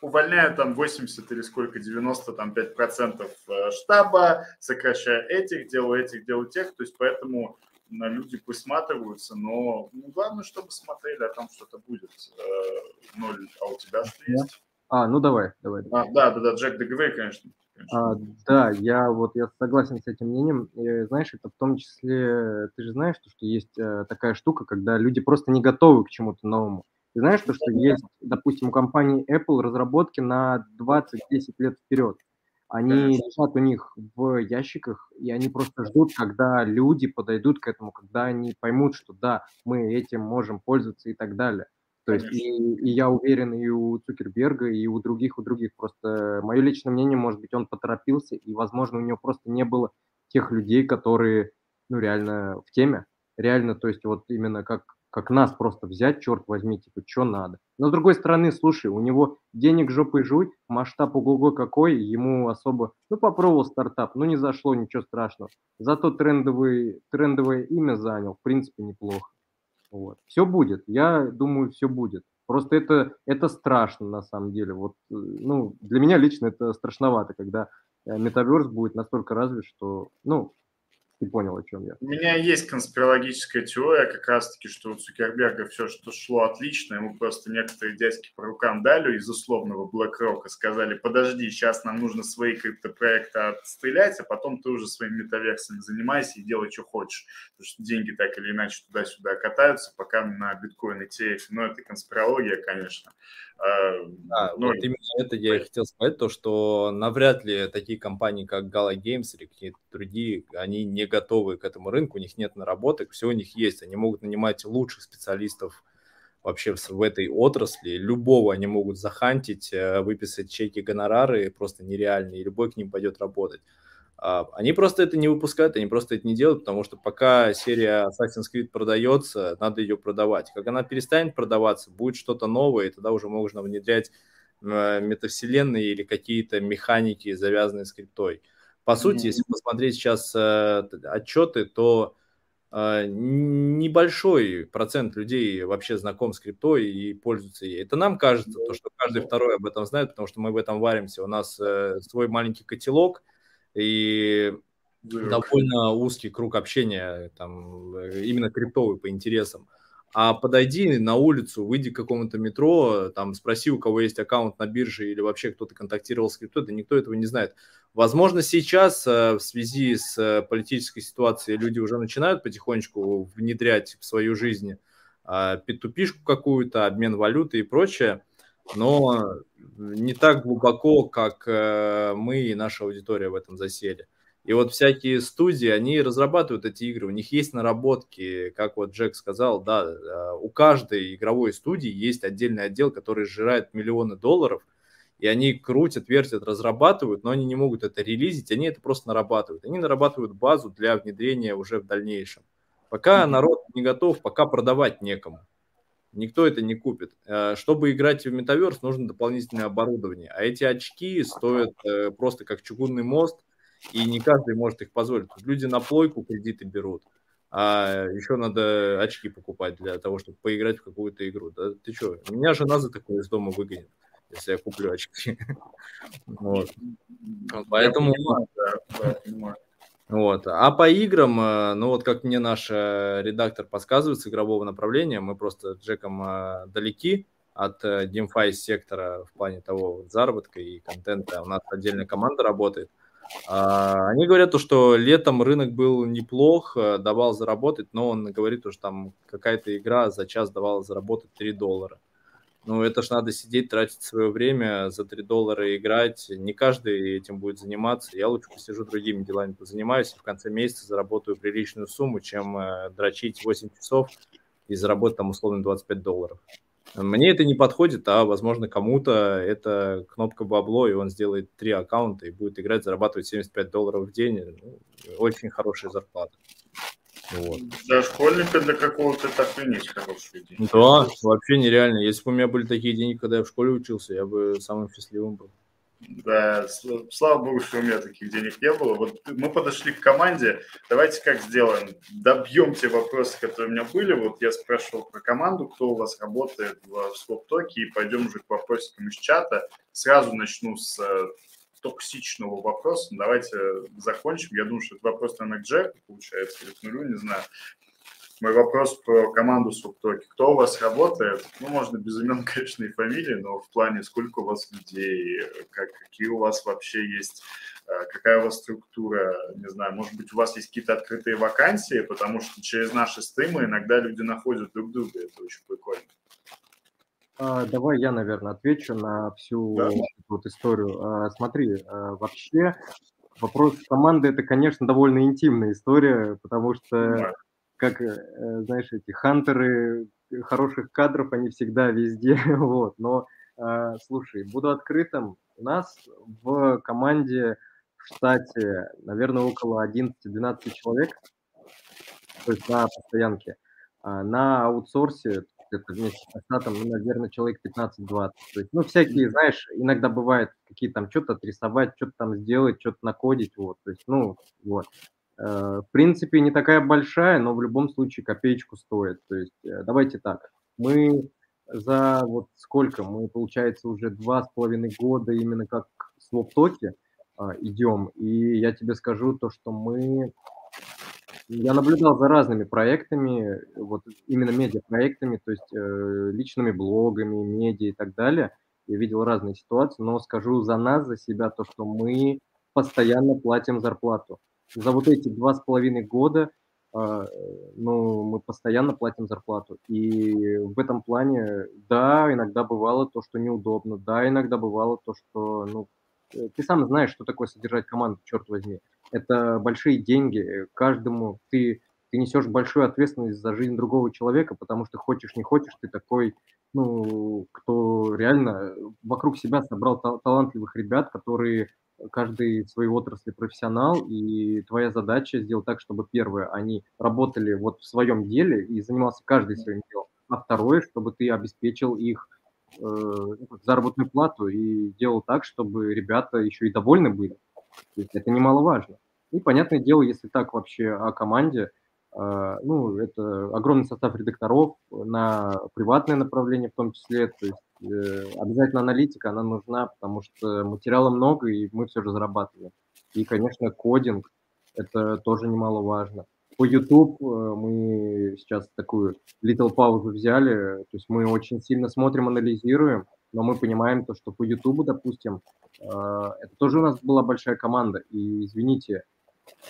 увольняют там 80 или сколько, 90, там 5 процентов э, штаба, сокращая этих, делаю этих, делаю тех, то есть поэтому на люди присматриваются, но ну, главное, чтобы смотрели, а там что-то будет. Э, ноль, а у тебя что есть? А, ну давай, давай. А, да, да, да, Джек, договори, конечно. А, да, я вот я согласен с этим мнением. И, знаешь, это в том числе, ты же знаешь, что, что есть э, такая штука, когда люди просто не готовы к чему-то новому. Ты знаешь, то, что есть, допустим, у компании Apple разработки на 20-10 лет вперед. Они лежат у них в ящиках, и они просто ждут, когда люди подойдут к этому, когда они поймут, что да, мы этим можем пользоваться и так далее. То есть и, и я уверен и у Цукерберга, и у других, у других. Просто мое личное мнение, может быть, он поторопился, и, возможно, у него просто не было тех людей, которые, ну, реально в теме. Реально, то есть вот именно как как нас просто взять, черт возьми, типа, что надо. Но с другой стороны, слушай, у него денег жопой жуй, масштаб ого какой, ему особо, ну, попробовал стартап, ну, не зашло, ничего страшного. Зато трендовый, трендовое имя занял, в принципе, неплохо. Вот. Все будет, я думаю, все будет. Просто это, это страшно на самом деле. Вот, э, ну, для меня лично это страшновато, когда э, метаверс будет настолько развит, что, ну, ты понял, о чем я. У меня есть конспирологическая теория, как раз-таки, что у Цукерберга все, что шло отлично, ему просто некоторые дядьки по рукам дали из условного BlackRock и сказали, подожди, сейчас нам нужно свои криптопроекты отстрелять, а потом ты уже своими метаверсами занимайся и делай, что хочешь. Потому что деньги так или иначе туда-сюда катаются, пока на биткоин и. Но это конспирология, конечно. Да, ну, вот именно это я и хотел сказать, то, что навряд ли такие компании, как Gala Games или какие-то другие, они не готовы к этому рынку, у них нет наработок, все у них есть, они могут нанимать лучших специалистов вообще в, в этой отрасли. Любого они могут захантить, э, выписать чеки гонорары просто нереальные, и любой к ним пойдет работать. А, они просто это не выпускают, они просто это не делают, потому что пока серия Assassin's Creed продается, надо ее продавать. Как она перестанет продаваться, будет что-то новое, и тогда уже можно внедрять э, метавселенные или какие-то механики, завязанные с криптой. По сути, mm-hmm. если посмотреть сейчас э, отчеты, то э, небольшой процент людей вообще знаком с криптой и пользуются ей. Это нам кажется, то, что каждый второй об этом знает, потому что мы в этом варимся. У нас э, свой маленький котелок – и довольно узкий круг общения, там, именно криптовый по интересам. А подойди на улицу, выйди к какому-то метро, там, спроси, у кого есть аккаунт на бирже или вообще кто-то контактировал с криптой, да никто этого не знает. Возможно, сейчас э, в связи с э, политической ситуацией люди уже начинают потихонечку внедрять в свою жизнь петупишку какую-то, обмен валюты и прочее но не так глубоко, как э, мы и наша аудитория в этом засели. И вот всякие студии, они разрабатывают эти игры, у них есть наработки, как вот Джек сказал, да, э, у каждой игровой студии есть отдельный отдел, который сжирает миллионы долларов, и они крутят, вертят, разрабатывают, но они не могут это релизить, они это просто нарабатывают. Они нарабатывают базу для внедрения уже в дальнейшем. Пока народ не готов, пока продавать некому никто это не купит. Э, чтобы играть в метаверс, нужно дополнительное оборудование. А эти очки стоят э, просто как чугунный мост, и не каждый может их позволить. люди на плойку кредиты берут, а еще надо очки покупать для того, чтобы поиграть в какую-то игру. Да ты что, меня жена за такое из дома выгонит, если я куплю очки. Вот. Поэтому... Вот. А по играм, э, ну вот как мне наш э, редактор подсказывает с игрового направления, мы просто с Джеком э, далеки от DeFi сектора в плане того заработка и контента. У нас отдельная команда работает. А, они говорят, то, что летом рынок был неплох, давал заработать, но он говорит, что там какая-то игра за час давала заработать 3 доллара. Ну, это ж надо сидеть, тратить свое время за 3 доллара играть. Не каждый этим будет заниматься. Я лучше посижу другими делами, позанимаюсь, и в конце месяца заработаю приличную сумму, чем э, дрочить 8 часов и заработать там условно 25 долларов. Мне это не подходит, а, возможно, кому-то это кнопка бабло, и он сделает три аккаунта и будет играть, зарабатывать 75 долларов в день. Ну, очень хорошая зарплата. Вот. Для школьника, для какого-то это охренеть хорошие деньги. Да, вообще нереально. Если бы у меня были такие деньги, когда я в школе учился, я бы самым счастливым был. Да, слава богу, что у меня таких денег не было. Вот мы подошли к команде. Давайте как сделаем? Добьем те вопросы, которые у меня были. Вот я спрашивал про команду, кто у вас работает в своп-токе, и пойдем уже к вопросикам из чата. Сразу начну с э, токсичного вопроса. Давайте закончим. Я думаю, что это вопрос, наверное, к Джеку, получается, или к нулю, не знаю. Мой вопрос про команду Суптоки. Кто у вас работает? Ну, можно без имен, конечно, и фамилии, но в плане сколько у вас людей, как, какие у вас вообще есть, э, какая у вас структура, не знаю, может быть, у вас есть какие-то открытые вакансии, потому что через наши стримы иногда люди находят друг друга, это очень прикольно. А, давай я, наверное, отвечу на всю да. Вот историю. А, смотри, а, вообще вопрос команды это, конечно, довольно интимная история, потому что, да. как э, знаешь, эти хантеры хороших кадров, они всегда везде, вот. Но слушай, буду открытым. У нас в команде в штате, наверное, около 11-12 человек, то есть на постоянке. На аутсорсе это вместе с штатом, ну, наверное, человек 15-20. То есть, ну, всякие, знаешь, иногда бывает какие там что-то отрисовать, что-то там сделать, что-то накодить, вот. То есть, ну, вот. Э, в принципе, не такая большая, но в любом случае копеечку стоит. То есть, э, давайте так, мы за вот сколько, мы, получается, уже два с половиной года именно как в своп-токе а, идем, и я тебе скажу то, что мы я наблюдал за разными проектами, вот именно медиапроектами, то есть э, личными блогами, медиа и так далее. Я видел разные ситуации, но скажу за нас, за себя, то, что мы постоянно платим зарплату. За вот эти два с половиной года э, ну, мы постоянно платим зарплату. И в этом плане, да, иногда бывало то, что неудобно, да, иногда бывало то, что, ну, Э, ты сам знаешь, что такое содержать команду, черт возьми. Это большие деньги. Каждому ты ты несешь большую ответственность за жизнь другого человека, потому что хочешь, не хочешь, ты такой, ну, кто реально вокруг себя собрал та- талантливых ребят, которые каждый в своей отрасли профессионал, и твоя задача сделать так, чтобы, первое, они работали вот в своем деле и занимался каждый своим делом, а второе, чтобы ты обеспечил их э, заработную плату и делал так, чтобы ребята еще и довольны были. То есть это немаловажно. И, понятное дело, если так вообще о команде, э, ну, это огромный состав редакторов на приватное направление в том числе, то есть э, обязательно аналитика, она нужна, потому что материала много, и мы все же зарабатываем. И, конечно, кодинг, это тоже немаловажно. По YouTube э, мы сейчас такую little паузу взяли, то есть мы очень сильно смотрим, анализируем, но мы понимаем то, что по YouTube, допустим, это тоже у нас была большая команда, и, извините,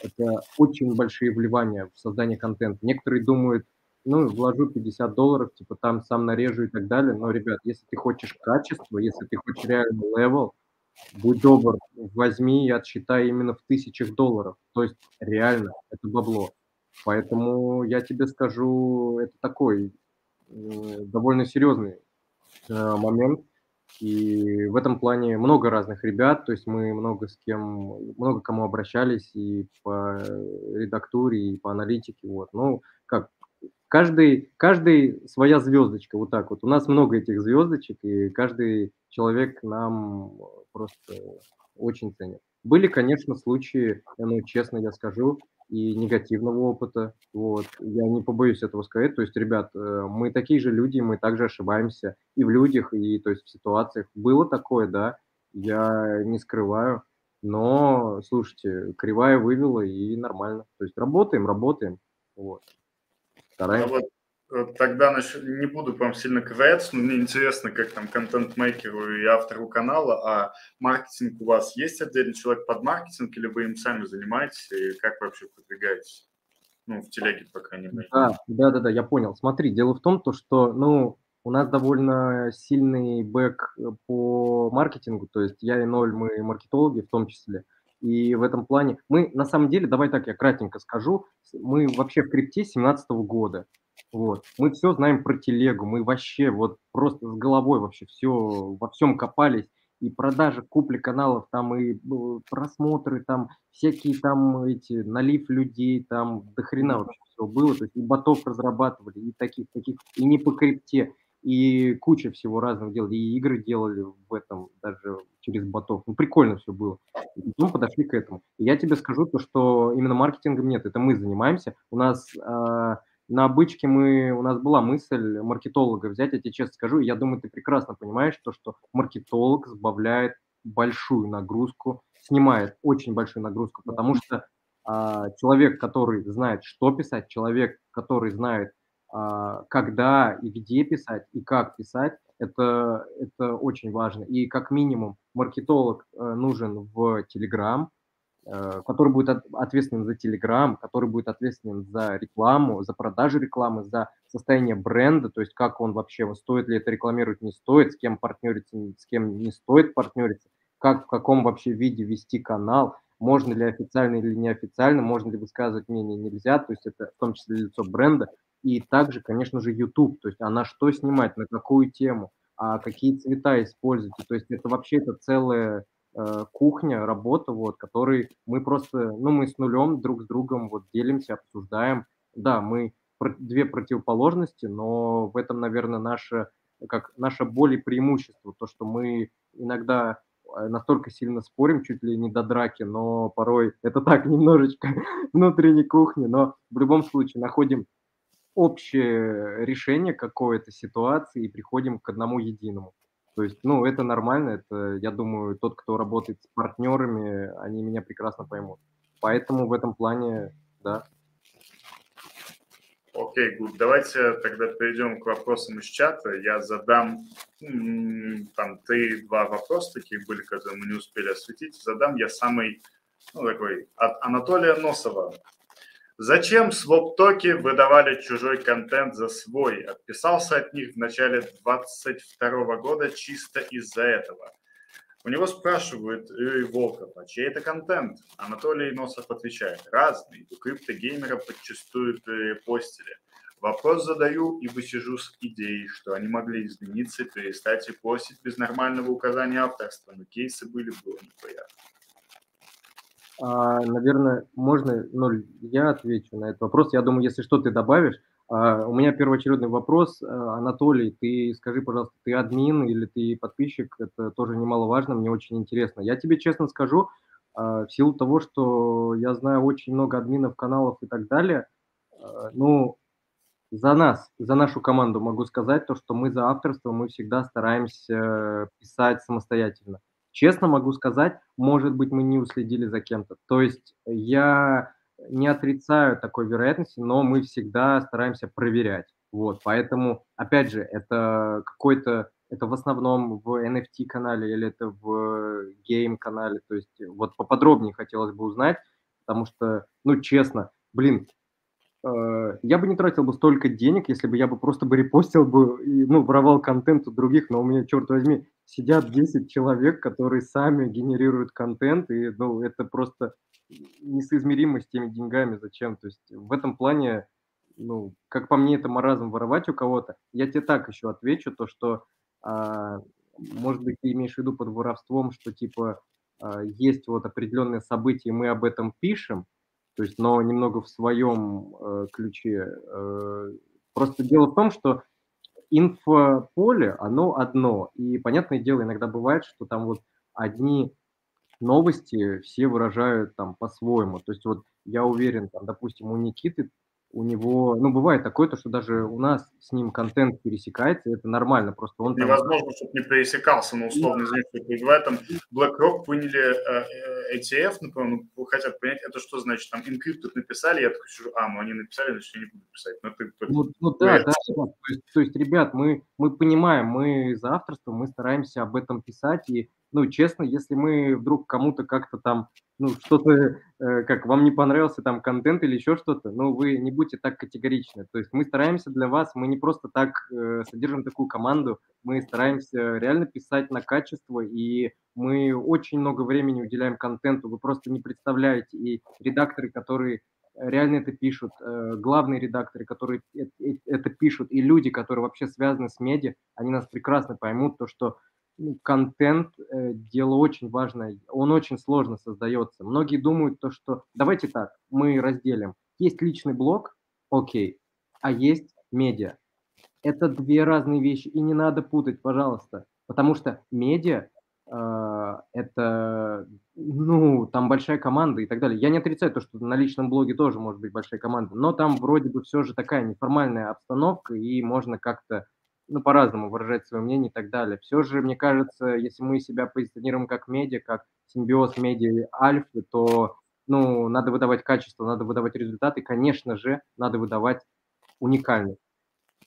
это очень большие вливания в создание контента. Некоторые думают, ну, вложу 50 долларов, типа там сам нарежу и так далее. Но, ребят, если ты хочешь качество, если ты хочешь реальный level, будь добр, возьми и отсчитай именно в тысячах долларов. То есть реально, это бабло. Поэтому я тебе скажу, это такой довольно серьезный э, момент. И в этом плане много разных ребят, то есть мы много с кем, много кому обращались и по редактуре, и по аналитике, вот. Ну, как, каждый, каждый своя звездочка, вот так вот. У нас много этих звездочек, и каждый человек нам просто очень ценит. Были, конечно, случаи, ну, честно я скажу, и негативного опыта. Вот. Я не побоюсь этого сказать. То есть, ребят, э, мы такие же люди, мы также ошибаемся и в людях, и то есть в ситуациях. Было такое, да, я не скрываю. Но, слушайте, кривая вывела и нормально. То есть работаем, работаем. Вот. Стараемся. Тогда не буду прям сильно ковыряться, но мне интересно, как там контент-мейкеру и автору канала, а маркетинг у вас есть отдельный человек под маркетинг, или вы им сами занимаетесь, и как вообще продвигаетесь? Ну, в телеге, по крайней мере. Да, да, да, да, я понял. Смотри, дело в том, то, что, ну, у нас довольно сильный бэк по маркетингу, то есть я и Ноль, мы маркетологи в том числе. И в этом плане мы, на самом деле, давай так я кратенько скажу, мы вообще в крипте 2017 года. Вот. Мы все знаем про телегу, мы вообще вот просто с головой вообще все, во всем копались. И продажа, купли каналов, там и э, просмотры, там всякие там эти, налив людей, там до хрена вообще все было. То есть и ботов разрабатывали, и таких, таких, и не по крипте, и куча всего разного делали, и игры делали в этом даже через ботов. Ну, прикольно все было. И мы подошли к этому. И я тебе скажу то, что именно маркетингом нет, это мы занимаемся. У нас э, на бычке мы, у нас была мысль маркетолога взять, я тебе честно скажу, я думаю, ты прекрасно понимаешь то, что маркетолог сбавляет большую нагрузку, снимает очень большую нагрузку, потому что а, человек, который знает, что писать, человек, который знает, а, когда и где писать, и как писать, это, это очень важно. И как минимум маркетолог э, нужен в Telegram, Э, который будет ответственен за Telegram, который будет ответственен за рекламу, за продажу рекламы, за состояние бренда, то есть как он вообще, стоит ли это рекламировать, не стоит, с кем партнериться, с кем не стоит партнериться, как, в каком вообще виде вести канал, можно ли официально или неофициально, можно ли высказывать мнение, нельзя, то есть это в том числе лицо бренда, и также, конечно же, YouTube, то есть а на что снимать, на какую тему, а какие цвета использовать, то есть это вообще это целая Э, кухня, работа, вот, который мы просто, ну, мы с нулем друг с другом вот делимся, обсуждаем. Да, мы две противоположности, но в этом, наверное, наше, как наше боль и преимущество, то, что мы иногда э, настолько сильно спорим, чуть ли не до драки, но порой это так немножечко внутренней кухни, но в любом случае находим общее решение какой-то ситуации и приходим к одному единому. То есть, ну, это нормально, это, я думаю, тот, кто работает с партнерами, они меня прекрасно поймут. Поэтому в этом плане, да. Окей, okay. Давайте тогда перейдем к вопросам из чата. Я задам, там, три, два вопроса таких были, которые мы не успели осветить. Задам я самый, ну, такой, от Анатолия Носова. Зачем своп-токи выдавали чужой контент за свой? Отписался от них в начале 22 года чисто из-за этого. У него спрашивают Юрий Волков, а чей это контент? Анатолий Носов отвечает, разный. У криптогеймеров подчастую перепостили. Вопрос задаю и высижу с идеей, что они могли измениться, перестать и постить без нормального указания авторства, но кейсы были, было неприятно. А, наверное, можно, ну, я отвечу на этот вопрос. Я думаю, если что ты добавишь. А, у меня первоочередный вопрос. А, Анатолий, ты скажи, пожалуйста, ты админ или ты подписчик? Это тоже немаловажно, мне очень интересно. Я тебе честно скажу, а, в силу того, что я знаю очень много админов каналов и так далее, а, ну, за нас, за нашу команду могу сказать то, что мы за авторство, мы всегда стараемся писать самостоятельно. Честно могу сказать, может быть, мы не уследили за кем-то. То есть я не отрицаю такой вероятности, но мы всегда стараемся проверять. Вот, поэтому, опять же, это какой-то, это в основном в NFT-канале или это в гейм-канале, то есть вот поподробнее хотелось бы узнать, потому что, ну, честно, блин, Э, я бы не тратил бы столько денег, если бы я бы просто бы репостил бы и, ну, воровал контент у других, но у меня, черт возьми, сидят 10 человек, которые сами генерируют контент, и, ну, это просто несоизмеримо с теми деньгами, зачем, то есть в этом плане, ну, как по мне, это маразм воровать у кого-то. Я тебе так еще отвечу, то, что, а, может быть, ты имеешь в виду под воровством, что, типа, а, есть вот определенные события, и мы об этом пишем, то есть, но немного в своем э, ключе. Э, просто дело в том, что инфополе, оно одно. И, понятное дело, иногда бывает, что там вот одни новости все выражают там по-своему. То есть вот я уверен, там, допустим, у Никиты у него, ну, бывает такое, то, что даже у нас с ним контент пересекается, это нормально, просто он... Невозможно, там... чтобы не пересекался, но условно, извините, в этом BlackRock приняли э, ETF, э, например, ну, хотят понять, это что значит, там, Encrypted написали, я такой сижу, а, ну, они написали, значит, я не буду писать. Но ты, ну, ну, да, да, да, то есть, то есть, ребят, мы, мы понимаем, мы за авторство, мы стараемся об этом писать, и ну, честно, если мы вдруг кому-то как-то там, ну, что-то, э, как вам не понравился там контент или еще что-то, ну, вы не будьте так категоричны. То есть мы стараемся для вас, мы не просто так э, содержим такую команду, мы стараемся реально писать на качество, и мы очень много времени уделяем контенту, вы просто не представляете, и редакторы, которые реально это пишут, э, главные редакторы, которые это, пишут, и люди, которые вообще связаны с медиа, они нас прекрасно поймут, то, что ну, контент э, дело очень важное, он очень сложно создается. Многие думают то, что давайте так, мы разделим. Есть личный блог, окей, а есть медиа. Это две разные вещи, и не надо путать, пожалуйста, потому что медиа э, это, ну, там большая команда и так далее. Я не отрицаю то, что на личном блоге тоже может быть большая команда, но там вроде бы все же такая неформальная обстановка, и можно как-то ну, по-разному выражать свое мнение и так далее. Все же, мне кажется, если мы себя позиционируем как медиа, как симбиоз медиа и альфы, то ну, надо выдавать качество, надо выдавать результаты, конечно же, надо выдавать уникальность.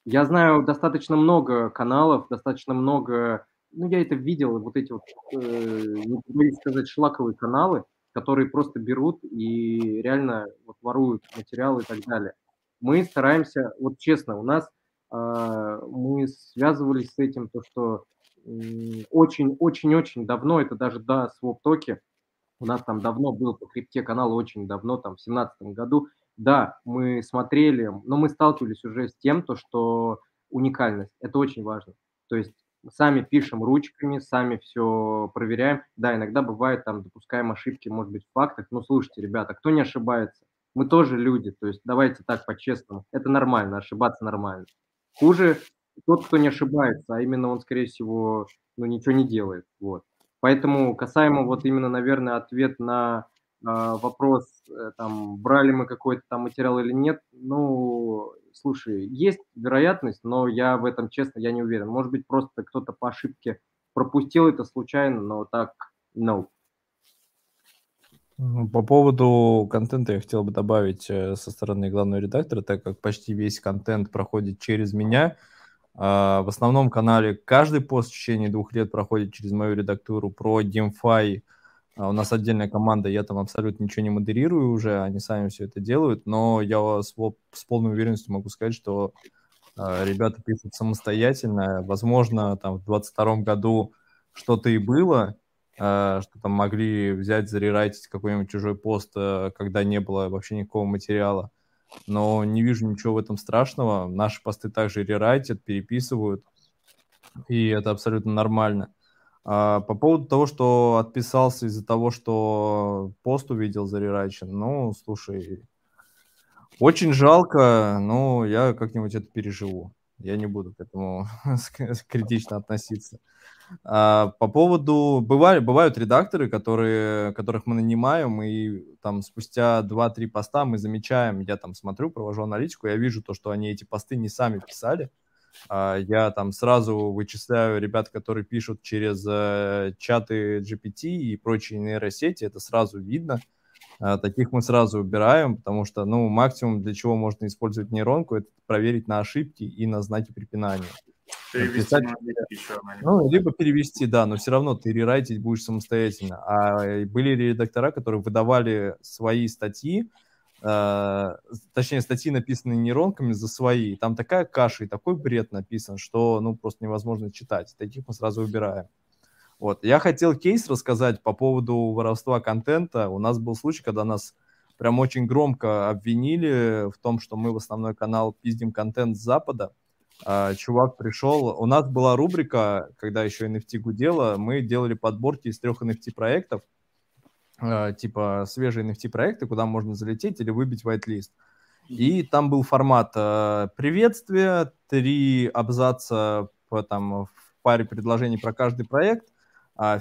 Я знаю достаточно много каналов, достаточно много, ну, я это видел, вот эти вот, э, не сказать, шлаковые каналы, которые просто берут и реально вот воруют материалы и так далее. Мы стараемся, вот честно, у нас мы связывались с этим, то что очень-очень-очень давно, это даже до своп-токи, у нас там давно был по крипте канал, очень давно, там в семнадцатом году, да, мы смотрели, но мы сталкивались уже с тем, то, что уникальность, это очень важно. То есть сами пишем ручками, сами все проверяем. Да, иногда бывает, там, допускаем ошибки, может быть, в фактах. Но слушайте, ребята, кто не ошибается? Мы тоже люди, то есть давайте так по-честному. Это нормально, ошибаться нормально. Хуже тот, кто не ошибается, а именно он, скорее всего, ну, ничего не делает. Вот. Поэтому касаемо вот именно, наверное, ответ на э, вопрос, э, там, брали мы какой-то там материал или нет, ну, слушай, есть вероятность, но я в этом, честно, я не уверен. Может быть, просто кто-то по ошибке пропустил это случайно, но так, no. По поводу контента я хотел бы добавить э, со стороны главного редактора, так как почти весь контент проходит через меня. А, в основном канале каждый пост в течение двух лет проходит через мою редактуру. Про DeFi а, у нас отдельная команда, я там абсолютно ничего не модерирую уже, они сами все это делают, но я с, с полной уверенностью могу сказать, что а, ребята пишут самостоятельно. Возможно, там в 2022 году что-то и было, что там могли взять, зарерайтить какой-нибудь чужой пост, когда не было вообще никакого материала. Но не вижу ничего в этом страшного. Наши посты также рерайтят, переписывают, и это абсолютно нормально. А, по поводу того, что отписался из-за того, что пост увидел зарерачен, ну, слушай, очень жалко, но я как-нибудь это переживу. Я не буду к этому критично относиться. А, по поводу... Бывали, бывают редакторы, которые, которых мы нанимаем, и там спустя 2-3 поста мы замечаем, я там смотрю, провожу аналитику, я вижу то, что они эти посты не сами писали, а, я там сразу вычисляю ребят, которые пишут через э, чаты GPT и прочие нейросети, это сразу видно. А, таких мы сразу убираем, потому что, ну, максимум, для чего можно использовать нейронку, это проверить на ошибки и на знаки препинания. Перевести на еще. Ну, либо перевести, да, но все равно ты рерайтить будешь самостоятельно. А были редактора, которые выдавали свои статьи, э, точнее, статьи, написанные нейронками, за свои. Там такая каша и такой бред написан, что, ну, просто невозможно читать. Таких мы сразу убираем. Вот. Я хотел кейс рассказать по поводу воровства контента. У нас был случай, когда нас прям очень громко обвинили в том, что мы в основной канал пиздим контент с Запада. А, чувак пришел, у нас была рубрика, когда еще NFT гудела, мы делали подборки из трех NFT проектов, а, типа свежие NFT проекты, куда можно залететь или выбить whitelist. И там был формат а, приветствия, три абзаца по, там, в паре предложений про каждый проект,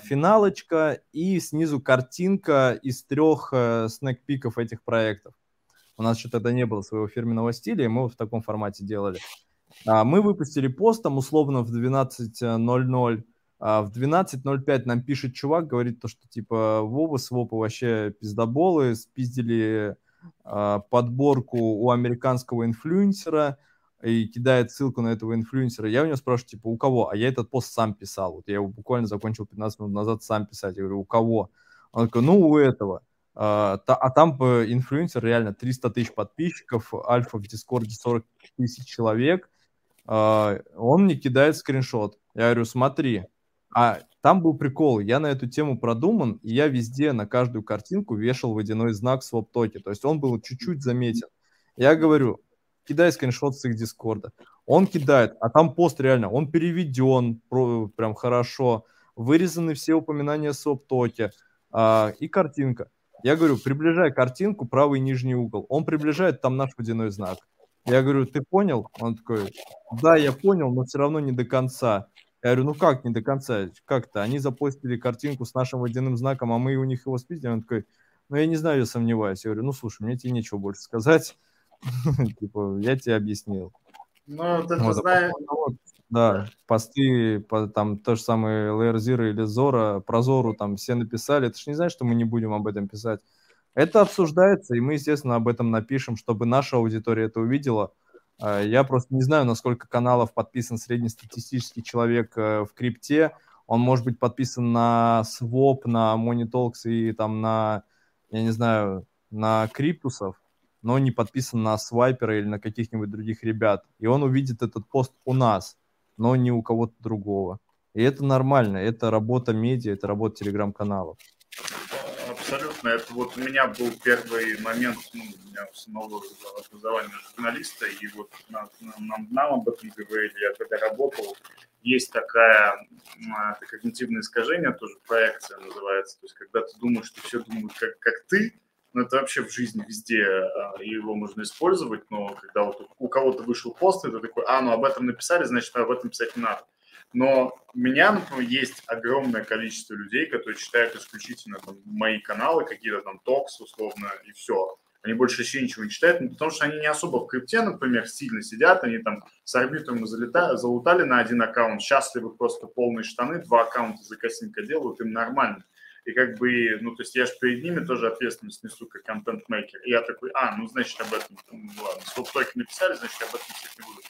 финалочка и снизу картинка из трех э, снэк-пиков этих проектов. У нас еще тогда не было своего фирменного стиля, и мы вот в таком формате делали. А, мы выпустили пост там условно в 12.00. А в 12.05 нам пишет чувак, говорит то, что типа Вова с Вопа вообще пиздоболы, спиздили а, подборку у американского инфлюенсера и кидает ссылку на этого инфлюенсера. Я у него спрашиваю, типа, у кого? А я этот пост сам писал. Вот я его буквально закончил 15 минут назад сам писать. Я говорю, у кого? Он такой, ну, у этого. А, а там инфлюенсер реально 300 тысяч подписчиков, альфа в Дискорде 40 тысяч человек – он мне кидает скриншот. Я говорю, смотри, а там был прикол, я на эту тему продуман, и я везде на каждую картинку вешал водяной знак своп-токи, то есть он был чуть-чуть заметен. Я говорю, кидай скриншот с их дискорда. Он кидает, а там пост реально, он переведен прям хорошо, вырезаны все упоминания своп-токи а, и картинка. Я говорю, приближай картинку, правый нижний угол. Он приближает, там наш водяной знак. Я говорю, ты понял? Он такой, да, я понял, но все равно не до конца. Я говорю, ну как не до конца? Как-то? Они запостили картинку с нашим водяным знаком, а мы у них его спиздили. Он такой, ну я не знаю, я сомневаюсь. Я говорю, ну слушай, мне тебе нечего больше сказать. Типа, я тебе объяснил. Ну, это а знаешь... Да, посты, там то же самое Zero или Zora, про Зору там все написали. Ты же не знаешь, что мы не будем об этом писать. Это обсуждается, и мы, естественно, об этом напишем, чтобы наша аудитория это увидела. А, я просто не знаю, на сколько каналов подписан среднестатистический человек э, в крипте. Он может быть подписан на Swap, на Moneytalks и там на, я не знаю, на Криптусов, но не подписан на Свайпера или на каких-нибудь других ребят. И он увидит этот пост у нас, но не у кого-то другого. И это нормально, это работа медиа, это работа телеграм-каналов абсолютно. Это вот у меня был первый момент, ну, у меня самого образования журналиста, и вот нам, нам, нам об этом говорили, я когда работал, есть такая, это когнитивное искажение, тоже проекция называется, то есть когда ты думаешь, что все думают как, как ты, ну, это вообще в жизни везде а, его можно использовать, но когда вот у кого-то вышел пост, это такой, а, ну об этом написали, значит, об этом писать не надо. Но у меня, например, есть огромное количество людей, которые читают исключительно там, мои каналы, какие-то там токс, условно, и все. Они больше вообще ничего не читают, ну, потому что они не особо в крипте, например, сильно сидят, они там с арбитром залетали, залутали на один аккаунт, счастливы просто полные штаны, два аккаунта за косинка делают, им нормально. И как бы, ну, то есть я же перед ними тоже ответственность несу как контент-мейкер. И я такой, а, ну, значит, об этом, ну, ладно, стоп только написали, значит, об этом писать не буду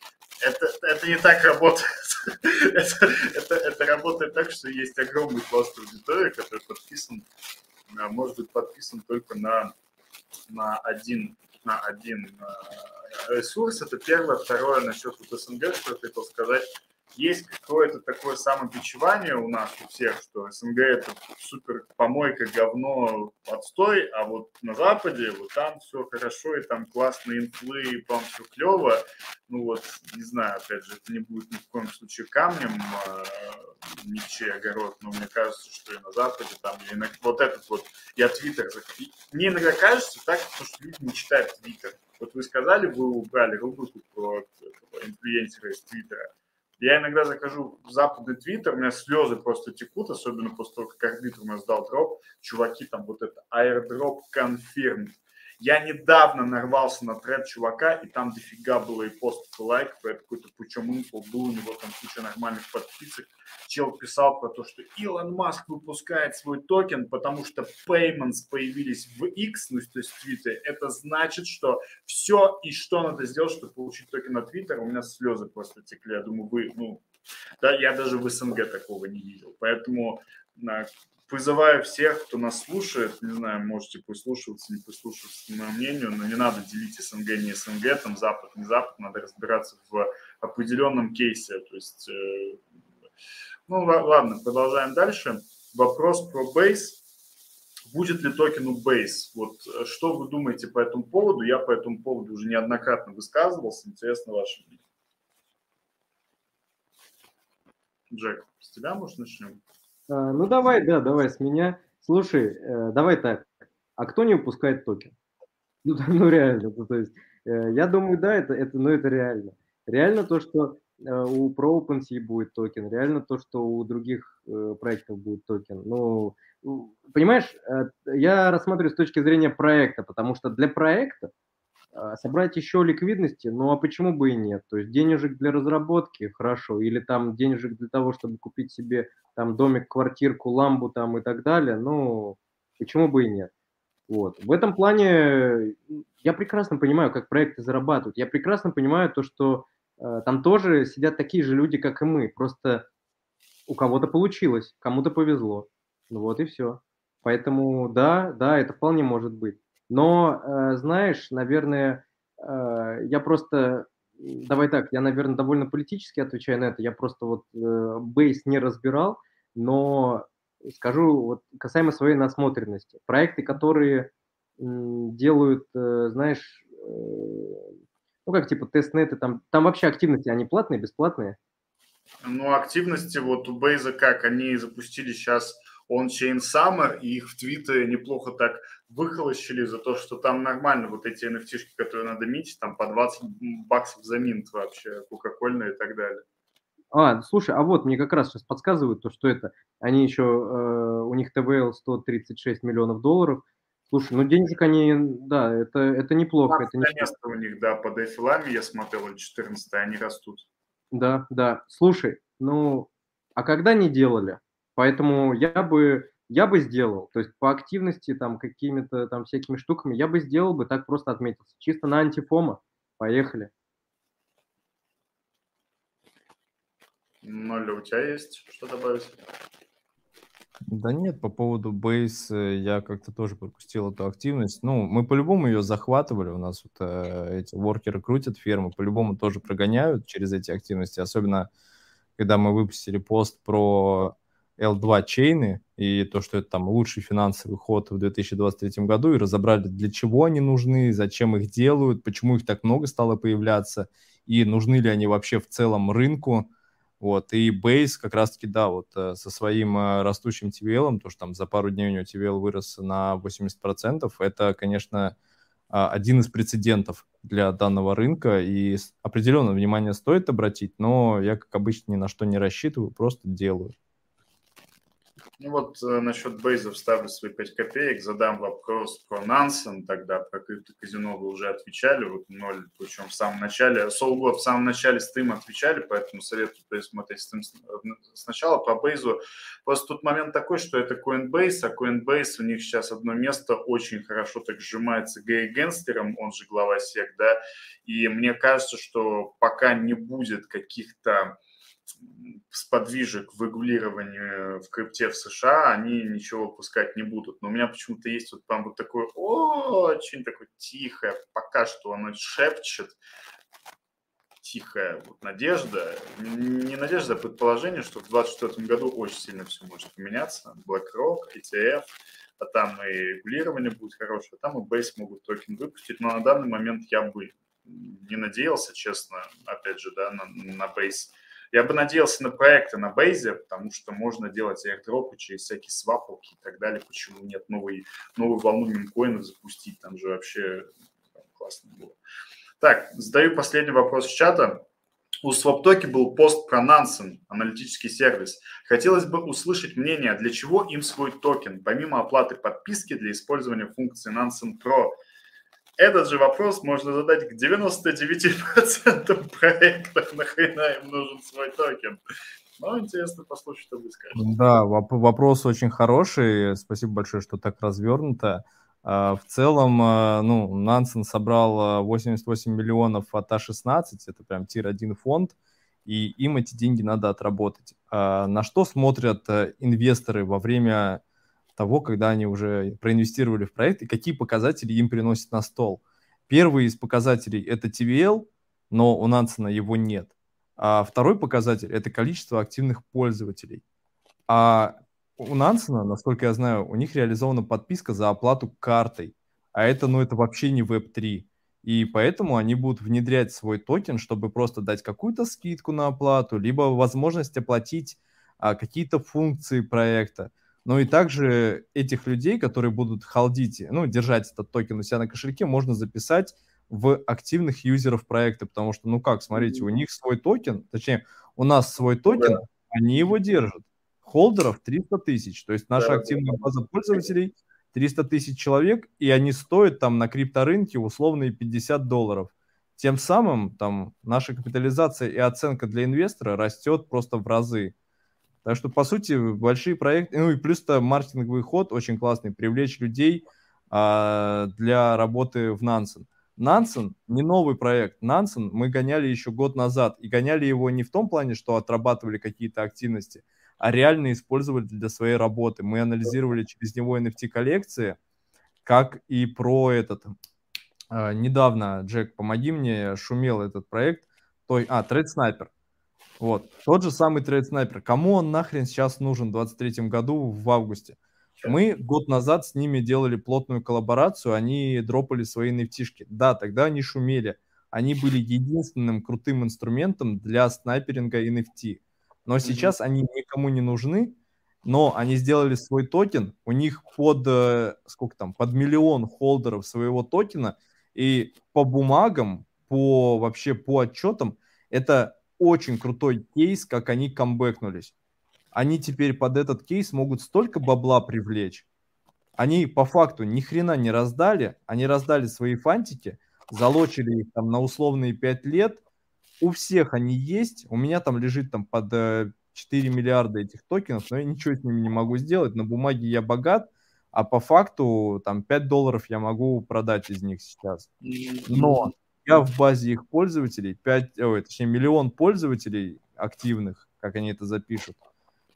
это, это не так работает. это, это, это работает так, что есть огромный пласт аудитории, который подписан, а, может быть подписан только на, на один, на один а, ресурс. Это первое. Второе, насчет вот СНГ, что я хотел сказать. Есть какое-то такое самобичевание у нас у всех, что СНГ это супер помойка, говно, отстой, а вот на Западе вот там все хорошо, и там классные инфлы, и там все клево. Ну вот, не знаю, опять же, это не будет ни в коем случае камнем, э, ни в чей огород, но мне кажется, что и на Западе там, иногда, вот этот вот, я Твиттер, мне иногда кажется так, что люди не читают Твиттер. Вот вы сказали, вы убрали рубрику про инфлюенсера из Твиттера. Я иногда захожу в западный твиттер, у меня слезы просто текут, особенно после того, как Arbitrum раздал дроп. Чуваки, там вот это airdrop confirmed. Я недавно нарвался на тред чувака, и там дофига было и пост, и лайк, это какой-то пучом инфо, был у него там куча нормальных подписок. Чел писал про то, что Илон Маск выпускает свой токен, потому что payments появились в X, ну, то есть в Twitter. Это значит, что все, и что надо сделать, чтобы получить токен на Twitter, у меня слезы просто текли. Я думаю, вы, ну, да, я даже в СНГ такого не видел. Поэтому призываю всех, кто нас слушает, не знаю, можете прислушиваться, не прислушиваться к моему мнению, но не надо делить СНГ, не СНГ, там Запад, не Запад, надо разбираться в определенном кейсе. То есть, э, ну ладно, продолжаем дальше. Вопрос про Base. Будет ли токен у Base? Вот э, что вы думаете по этому поводу? Я по этому поводу уже неоднократно высказывался. Интересно ваше мнение. Джек, с тебя, может, начнем? А, ну давай, да, давай с меня. Слушай, э, давай так. А кто не выпускает токен? Ну, ну реально, ну, то есть э, я думаю, да, это, это, ну, это реально. Реально то, что э, у, про OpenSea будет токен, реально то, что у других проектов будет токен. Ну, понимаешь, я рассматриваю с точки зрения проекта, потому что для проекта собрать еще ликвидности, ну а почему бы и нет? То есть денежек для разработки, хорошо, или там денежек для того, чтобы купить себе там домик, квартирку, ламбу там и так далее, ну почему бы и нет? Вот. В этом плане я прекрасно понимаю, как проекты зарабатывают. Я прекрасно понимаю то, что э, там тоже сидят такие же люди, как и мы. Просто у кого-то получилось, кому-то повезло. Ну вот и все. Поэтому да, да, это вполне может быть. Но, э, знаешь, наверное, э, я просто, давай так, я, наверное, довольно политически отвечаю на это. Я просто вот э, бейс не разбирал, но скажу вот касаемо своей насмотренности. Проекты, которые делают, знаешь, ну как типа тестнеты, там, там вообще активности, они платные, бесплатные? Ну, активности вот у Бейза как, они запустили сейчас он-чейн Summer, и их в Твиттере неплохо так выхолощили за то, что там нормально вот эти nft которые надо мить, там по 20 баксов за минт вообще, кока-кольные и так далее. А, слушай, а вот мне как раз сейчас подсказывают то, что это, они еще, э, у них ТВЛ 136 миллионов долларов, Слушай, ну денежек они, да, это, это неплохо. Это не место у них, да, по дефилами я смотрел, 14 они растут. Да, да. Слушай, ну, а когда не делали? Поэтому я бы, я бы сделал, то есть по активности, там, какими-то там всякими штуками, я бы сделал бы, так просто отметился. Чисто на антифома. Поехали. Ноль, у тебя есть что добавить? Да нет, по поводу бейс я как-то тоже пропустил эту активность. Ну, мы по-любому ее захватывали, у нас вот э, эти воркеры крутят фермы, по-любому тоже прогоняют через эти активности, особенно когда мы выпустили пост про L2 чейны и то, что это там лучший финансовый ход в 2023 году, и разобрали, для чего они нужны, зачем их делают, почему их так много стало появляться, и нужны ли они вообще в целом рынку. Вот, и Base как раз-таки, да, вот э, со своим э, растущим TVL, то, что там за пару дней у него TVL вырос на 80%, это, конечно, а, один из прецедентов для данного рынка, и определенное внимание стоит обратить, но я, как обычно, ни на что не рассчитываю, просто делаю. Ну вот э, насчет бейзов ставлю свои 5 копеек, задам вопрос про Нансен, тогда про криптоказино вы уже отвечали, вот ноль, причем в самом начале, Солгод в самом начале стрима отвечали, поэтому советую пересмотреть стрим сначала по бейзу. Просто тут момент такой, что это Coinbase, а Coinbase у них сейчас одно место очень хорошо так сжимается Гэй Генстером, он же глава СЕК, да, и мне кажется, что пока не будет каких-то сподвижек в регулировании в крипте в США, они ничего выпускать не будут. Но у меня почему-то есть вот прям вот такое очень такое тихое, пока что оно шепчет, тихая вот надежда, не надежда, а предположение, что в 2024 году очень сильно все может поменяться. BlackRock, ETF, а там и регулирование будет хорошее, а там и Base могут токен выпустить, но на данный момент я бы не надеялся, честно, опять же, да, на, на Base. Я бы надеялся на проекты на бейзе, потому что можно делать airdropы через всякие свапалки и так далее. Почему нет новой, новую волну мемкоинов запустить? Там же вообще классно было. Так, задаю последний вопрос в чата. У SwapToki был пост про Nansen, аналитический сервис. Хотелось бы услышать мнение, для чего им свой токен, помимо оплаты подписки для использования функции Nansen Pro. Этот же вопрос можно задать к 99% проектов, нахрена им нужен свой токен. Но интересно послушать, что вы скажете. Да, вопрос очень хороший. Спасибо большое, что так развернуто. А, в целом, а, ну, Nansen собрал 88 а, миллионов от А16, это прям tier-1 фонд, и им эти деньги надо отработать. На что смотрят инвесторы во время того, когда они уже проинвестировали в проект, и какие показатели им приносят на стол? Первый из показателей – это TVL, но у Нансена его нет. А второй показатель – это количество активных пользователей. А у Нансена, насколько я знаю, у них реализована подписка за оплату картой. А это, ну, это вообще не Web3. И поэтому они будут внедрять свой токен, чтобы просто дать какую-то скидку на оплату, либо возможность оплатить а, какие-то функции проекта. Ну и также этих людей, которые будут холдить, ну, держать этот токен у себя на кошельке, можно записать в активных юзеров проекта, потому что, ну как, смотрите, у них свой токен, точнее, у нас свой токен, они его держат холдеров 300 тысяч. То есть наша активная база пользователей 300 тысяч человек, и они стоят там на крипторынке условные 50 долларов. Тем самым там наша капитализация и оценка для инвестора растет просто в разы. Так что, по сути, большие проекты, ну и плюс-то маркетинговый ход очень классный, привлечь людей а, для работы в Нансен. Нансен не новый проект. Нансен мы гоняли еще год назад. И гоняли его не в том плане, что отрабатывали какие-то активности – а реально использовали для своей работы. Мы анализировали через него NFT-коллекции, как и про этот... Э, недавно, Джек, помоги мне, шумел этот проект. Той, а, Trade Sniper. Вот, тот же самый Trade Sniper. Кому он нахрен сейчас нужен в 23 году в августе? Мы год назад с ними делали плотную коллаборацию, они дропали свои nft Да, тогда они шумели. Они были единственным крутым инструментом для снайперинга NFT. Но сейчас они никому не нужны, но они сделали свой токен, у них под, э, сколько там, под миллион холдеров своего токена, и по бумагам, по вообще по отчетам, это очень крутой кейс, как они камбэкнулись. Они теперь под этот кейс могут столько бабла привлечь. Они по факту ни хрена не раздали, они раздали свои фантики, залочили их там на условные 5 лет, у всех они есть. У меня там лежит там под 4 э, миллиарда этих токенов, но я ничего с ними не могу сделать. На бумаге я богат, а по факту там 5 долларов я могу продать из них сейчас. Но я в базе их пользователей, 5, ой, точнее миллион пользователей активных, как они это запишут.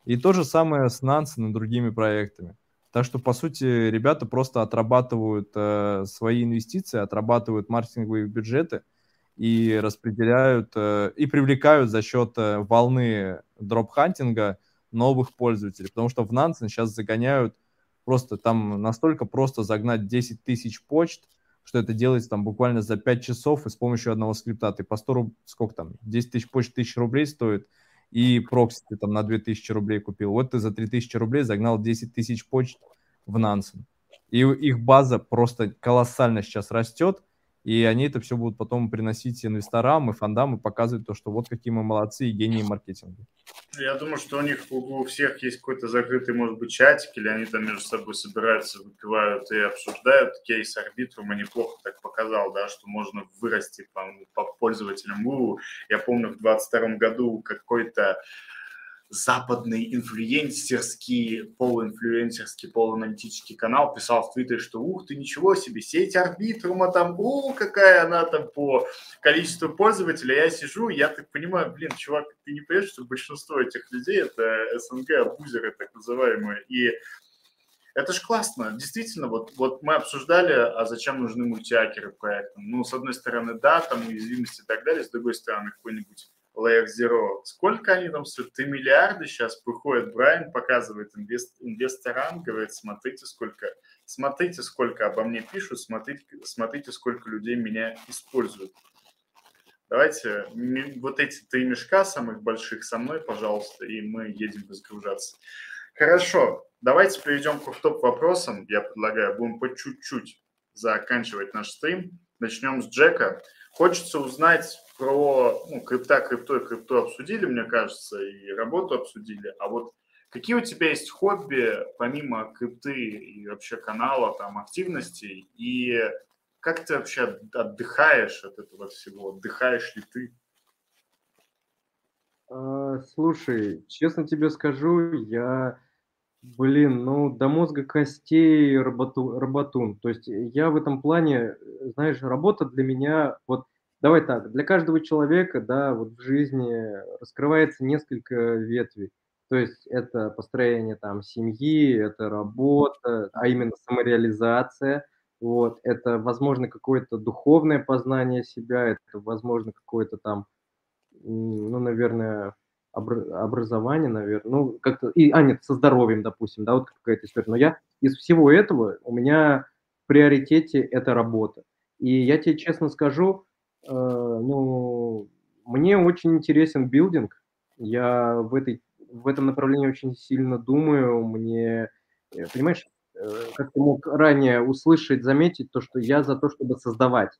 И то же самое с Nansen и другими проектами. Так что, по сути, ребята просто отрабатывают э, свои инвестиции, отрабатывают маркетинговые бюджеты – и распределяют э, и привлекают за счет э, волны дроп-хантинга новых пользователей, потому что в Нансен сейчас загоняют просто там настолько просто загнать 10 тысяч почт, что это делается там буквально за 5 часов и с помощью одного скрипта. Ты по 100 рублей, сколько там, 10 тысяч почт, 1000 рублей стоит, и прокси ты там на 2000 рублей купил. Вот ты за 3000 рублей загнал 10 тысяч почт в Нансен. И их база просто колоссально сейчас растет, и они это все будут потом приносить инвесторам и фондам и показывать то, что вот какие мы молодцы и гении маркетинга. Я думаю, что у них у всех есть какой-то закрытый, может быть, чатик, или они там между собой собираются, выпивают и обсуждают. Кейс арбитрума неплохо так показал, да, что можно вырасти по, по пользователям. Я помню, в 2022 году какой-то западный инфлюенсерский, полуинфлюенсерский, полуаналитический канал писал в Твиттере, что ух ты, ничего себе, сеть арбитрума там, у, какая она там по количеству пользователей. Я сижу, я так понимаю, блин, чувак, ты не понимаешь, что большинство этих людей это СНГ, абузеры так называемые, и Это же классно. Действительно, вот, вот мы обсуждали, а зачем нужны мультиакеры проектам. Ну, с одной стороны, да, там уязвимости и так далее, с другой стороны, какой-нибудь Layer Zero. Сколько они там стоят? Ты миллиарды сейчас приходит Брайан, показывает инвест, инвесторам, говорит, смотрите, сколько, смотрите, сколько обо мне пишут, смотрите, смотрите, сколько людей меня используют. Давайте вот эти три мешка самых больших со мной, пожалуйста, и мы едем разгружаться. Хорошо, давайте перейдем к топ-вопросам. Я предлагаю, будем по чуть-чуть заканчивать наш стрим. Начнем с Джека. Хочется узнать про ну, крипта, крипто и крипто обсудили, мне кажется, и работу обсудили. А вот какие у тебя есть хобби, помимо крипты и вообще канала, там, активностей? И как ты вообще отдыхаешь от этого всего? Отдыхаешь ли ты? А, слушай, честно тебе скажу, я, блин, ну, до мозга костей работу, работун. То есть я в этом плане, знаешь, работа для меня, вот, давай так, для каждого человека, да, вот в жизни раскрывается несколько ветвей. То есть это построение там семьи, это работа, а именно самореализация – вот, это, возможно, какое-то духовное познание себя, это, возможно, какое-то там, ну, наверное, образование, наверное, ну, как-то, и, а, нет, со здоровьем, допустим, да, вот какая-то история. Но я из всего этого, у меня в приоритете это работа. И я тебе честно скажу, ну, мне очень интересен билдинг, я в, этой, в этом направлении очень сильно думаю, мне, э, понимаешь, Э, как ты мог ранее услышать, заметить, то, что я за то, чтобы создавать.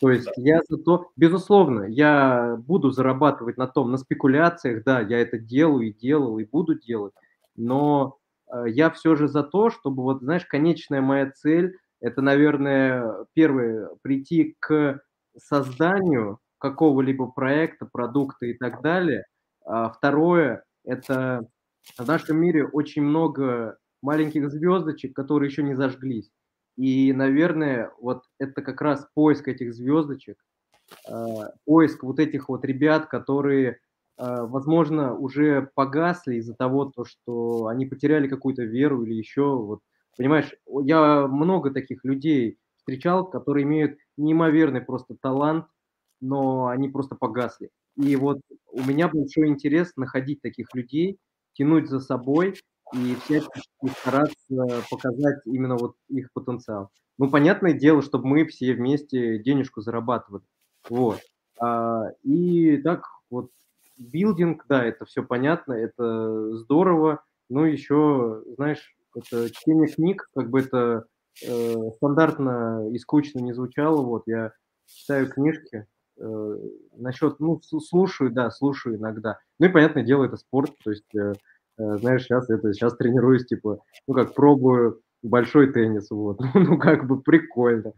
То есть я за то, безусловно, я буду зарабатывать на том, на спекуляциях, да, я это делаю и делал, и буду делать, но э, я все же за то, чтобы, вот, знаешь, конечная моя цель, это, наверное, первое, прийти к созданию какого-либо проекта, продукта и так далее. А второе, это в нашем мире очень много маленьких звездочек, которые еще не зажглись. И, наверное, вот это как раз поиск этих звездочек, а, поиск вот этих вот ребят, которые, а, возможно, уже погасли из-за того, то, что они потеряли какую-то веру или еще. Вот, понимаешь, я много таких людей встречал, которые имеют неимоверный просто талант, но они просто погасли. И вот у меня большой интерес находить таких людей, тянуть за собой и всячески стараться показать именно вот их потенциал. Ну, понятное дело, чтобы мы все вместе денежку зарабатывали. Вот. А, и так вот билдинг, да, это все понятно, это здорово. Ну, еще, знаешь, это чтение книг, как бы это э, стандартно и скучно не звучало. Вот я читаю книжки, э, насчет, ну, слушаю, да, слушаю иногда. Ну и, понятное дело, это спорт, то есть э, Э, знаешь, сейчас это, сейчас тренируюсь, типа, ну, как пробую большой теннис, вот, ну, как бы прикольно,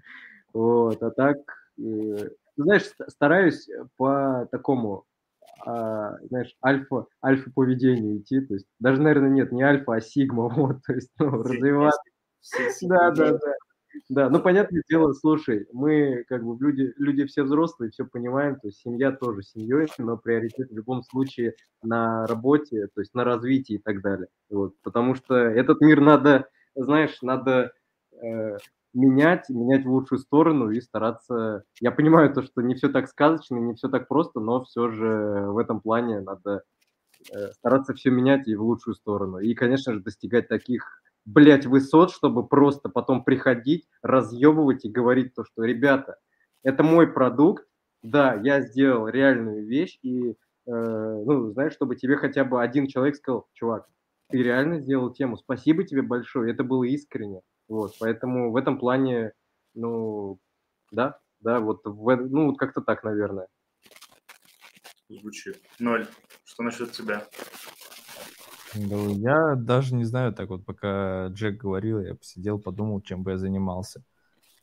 вот, а так, э, знаешь, стараюсь по такому, а, знаешь, альфа, альфа поведению идти, то есть даже, наверное, нет, не альфа, а сигма, вот, то есть, ну, развиваться, да, да, да, да, ну, понятное дело, слушай, мы как бы люди, люди все взрослые, все понимаем, то есть семья тоже семьей, но приоритет в любом случае на работе, то есть на развитии и так далее. Вот, потому что этот мир надо, знаешь, надо э, менять, менять в лучшую сторону и стараться... Я понимаю то, что не все так сказочно, не все так просто, но все же в этом плане надо э, стараться все менять и в лучшую сторону. И, конечно же, достигать таких блядь, высот, чтобы просто потом приходить, разъебывать и говорить то, что, ребята, это мой продукт, да, я сделал реальную вещь, и, э, ну, знаешь, чтобы тебе хотя бы один человек сказал, чувак, ты реально сделал тему, спасибо тебе большое, это было искренне, вот, поэтому в этом плане, ну, да, да, вот, в, ну, вот как-то так, наверное. Звучит. Ноль. Что насчет тебя? Я даже не знаю, так вот, пока Джек говорил, я посидел, подумал, чем бы я занимался.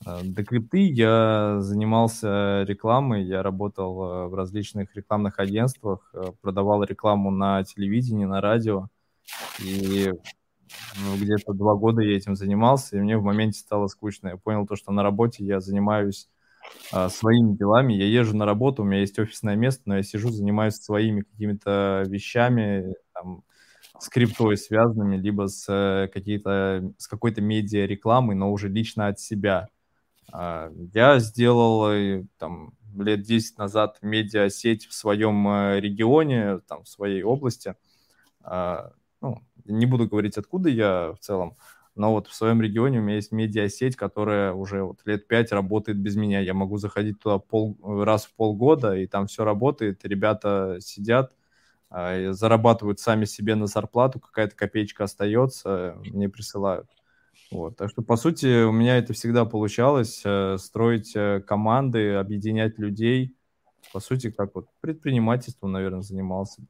А, до крипты я занимался рекламой, я работал э, в различных рекламных агентствах, э, продавал рекламу на телевидении, на радио, и ну, где-то два года я этим занимался, и мне в моменте стало скучно. Я понял то, что на работе я занимаюсь своими делами, я езжу на работу, у меня есть офисное место, но я сижу, занимаюсь своими какими-то вещами, там, с криптой связанными, либо с, э, какие-то, с какой-то медиа-рекламой, но уже лично от себя. А, я сделал э, там, лет 10 назад медиасеть в своем э, регионе, там, в своей области. А, ну, не буду говорить, откуда я в целом, но вот в своем регионе у меня есть медиасеть, которая уже вот лет пять работает без меня. Я могу заходить туда пол, раз в полгода, и там все работает, ребята сидят, зарабатывают сами себе на зарплату, какая-то копеечка остается, мне присылают. Вот. Так что, по сути, у меня это всегда получалось, э, строить э, команды, объединять людей. По сути, как вот предпринимательством, наверное, занимался.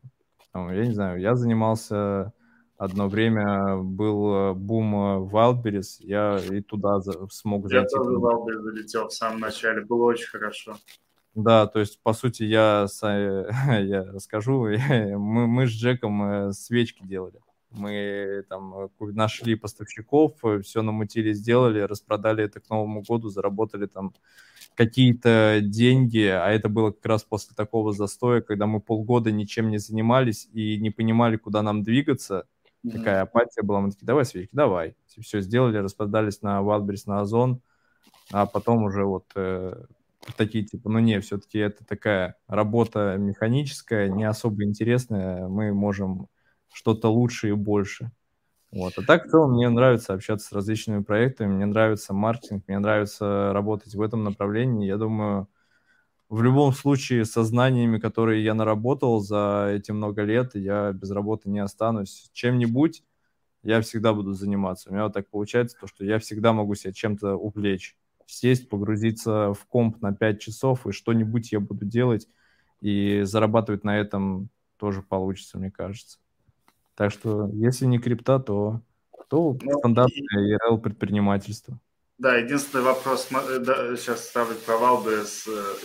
Я не знаю, я занимался одно время, был э, бум Wildberries, я и туда смог зайти. Я тоже в Wildberries залетел в самом начале, было очень хорошо. Да, то есть, по сути, я, я расскажу, мы, мы с Джеком э, свечки делали. Мы там э, нашли поставщиков, э, все намутили, сделали, распродали это к Новому году, заработали там какие-то деньги, а это было как раз после такого застоя, когда мы полгода ничем не занимались и не понимали, куда нам двигаться. Mm-hmm. Такая апатия была, мы такие, давай свечки, давай. Все сделали, распродались на Wildberries, на Озон, а потом уже вот такие типа, ну не, все-таки это такая работа механическая, не особо интересная, мы можем что-то лучше и больше. Вот. А так в целом мне нравится общаться с различными проектами, мне нравится маркетинг, мне нравится работать в этом направлении. Я думаю, в любом случае со знаниями, которые я наработал за эти много лет, я без работы не останусь. Чем-нибудь я всегда буду заниматься. У меня вот так получается, то, что я всегда могу себя чем-то увлечь сесть, погрузиться в комп на 5 часов, и что-нибудь я буду делать, и зарабатывать на этом тоже получится, мне кажется. Так что, если не крипта, то, то ну, стандартное ERL предпринимательство. Да, единственный вопрос, э, да, сейчас ставлю провал без... Э,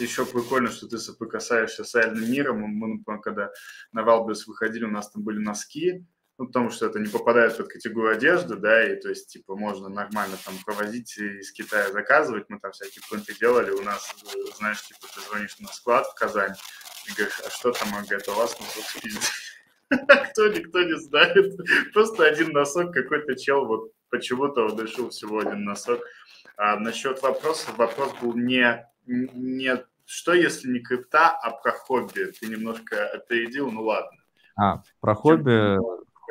еще прикольно, что ты соприкасаешься с реальным миром. Мы, например, когда на Валбес выходили, у нас там были носки, ну, потому что это не попадает под категорию одежды, да, и то есть, типа, можно нормально там провозить из Китая заказывать, мы там всякие принты делали, у нас, знаешь, типа, ты звонишь на склад в Казань и говоришь, а что там, он говорит, у вас носок спиздит. Кто никто не знает, просто один носок, какой-то чел вот почему-то он решил всего один носок. А насчет вопроса, вопрос был не, не что если не крипта, а про хобби. Ты немножко опередил, ну ладно. А, про хобби,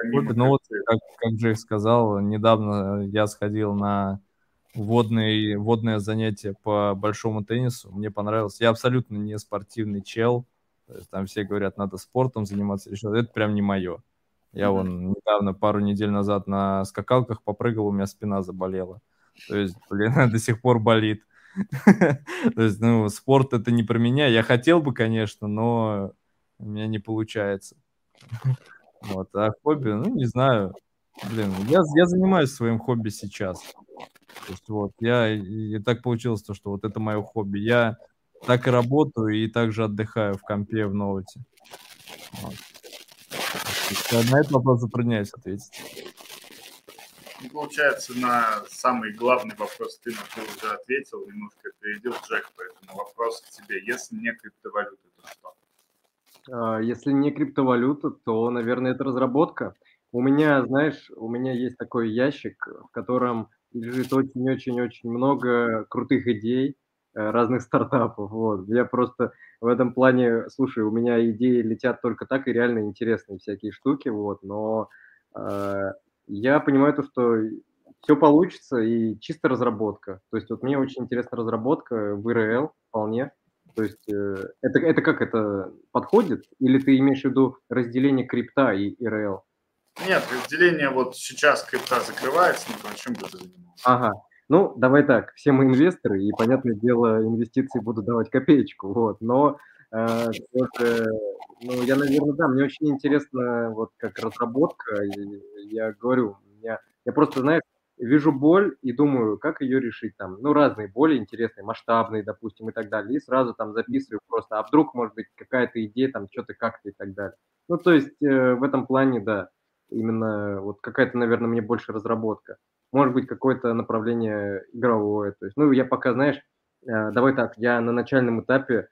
ну вот, как, как Джек сказал, недавно я сходил на водный, водное занятие по большому теннису. Мне понравилось. Я абсолютно не спортивный чел. То есть там все говорят, надо спортом заниматься Это прям не мое. Я mm-hmm. вон недавно, пару недель назад на скакалках попрыгал, у меня спина заболела. То есть, блин, до сих пор болит. То есть, ну, спорт это не про меня. Я хотел бы, конечно, но у меня не получается. Вот, а хобби, ну, не знаю. Блин, я, я занимаюсь своим хобби сейчас. То есть вот, я, и, так получилось то, что вот это мое хобби. Я так и работаю, и также отдыхаю в компе в ноуте. Вот. На этот вопрос затрудняюсь ответить. Ну, получается, на самый главный вопрос ты на уже ответил, немножко опередил Джек, поэтому вопрос к тебе. Если не криптовалюта, то что? А, если не криптовалюта, то, наверное, это разработка. У меня, знаешь, у меня есть такой ящик, в котором лежит очень-очень-очень много крутых идей, э, разных стартапов. Вот. Я просто в этом плане, слушай, у меня идеи летят только так и реально интересные всякие штуки, вот, но э, я понимаю то, что все получится и чисто разработка. То есть вот мне очень интересна разработка в ИРЛ вполне. То есть э, это, это как это подходит? Или ты имеешь в виду разделение крипта и ИРЛ? Нет, разделение вот сейчас крипта закрывается, ну, чем бы ты занимался? Ага. Ну, давай так, все мы инвесторы, и, понятное дело, инвестиции будут давать копеечку, вот, но э, это, ну, я, наверное, да, мне очень интересно, вот, как разработка, и я говорю, я, я просто, знаешь, вижу боль и думаю, как ее решить там. Ну, разные боли интересные, масштабные, допустим, и так далее. И сразу там записываю просто, а вдруг, может быть, какая-то идея, там, что-то как-то и так далее. Ну, то есть э, в этом плане, да, именно вот какая-то, наверное, мне больше разработка. Может быть, какое-то направление игровое. То есть, ну, я пока, знаешь, э, давай так, я на начальном этапе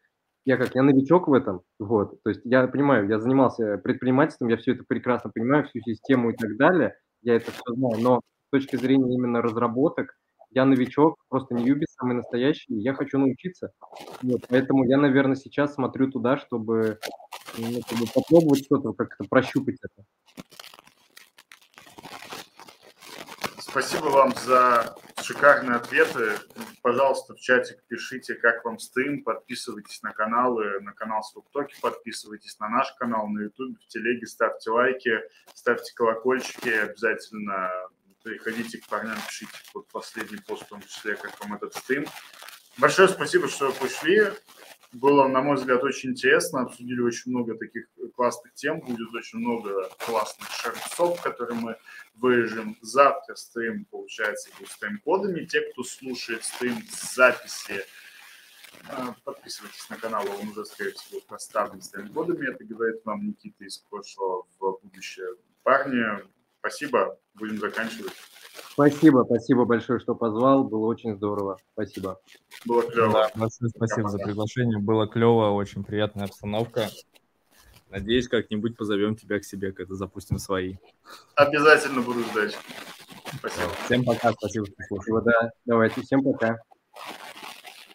я как, я новичок в этом, вот, то есть я понимаю, я занимался предпринимательством, я все это прекрасно понимаю, всю систему и так далее, я это все знаю, но точки зрения именно разработок, я новичок, просто не юбис самый настоящий, я хочу научиться. Вот, поэтому я, наверное, сейчас смотрю туда, чтобы, ну, чтобы попробовать что-то, как-то прощупать это. Спасибо вам за шикарные ответы. Пожалуйста, в чатик пишите, как вам стрим, подписывайтесь на каналы, на канал Свуктоки, подписывайтесь на наш канал на YouTube, в телеге, ставьте лайки, ставьте колокольчики, обязательно приходите к парням, пишите под последний пост, в том числе, как вам этот стрим. Большое спасибо, что пришли. Было, на мой взгляд, очень интересно. Обсудили очень много таких классных тем. Будет очень много классных шарцов, которые мы выложим. Завтра стрим, получается, будет с тайм-кодами. Те, кто слушает стрим с записи, э, подписывайтесь на канал, он уже, скорее всего, поставлен с тайм-кодами. Это говорит вам Никита из прошлого в будущее. Парни, спасибо. Будем заканчивать. Спасибо, спасибо большое, что позвал. Было очень здорово. Спасибо. Было клево. Да, большое спасибо за приглашение. Было клево, очень приятная обстановка. Надеюсь, как-нибудь позовем тебя к себе, когда запустим свои. Обязательно буду ждать. Спасибо. Всем пока, спасибо, что слушали. Да, давайте, всем пока.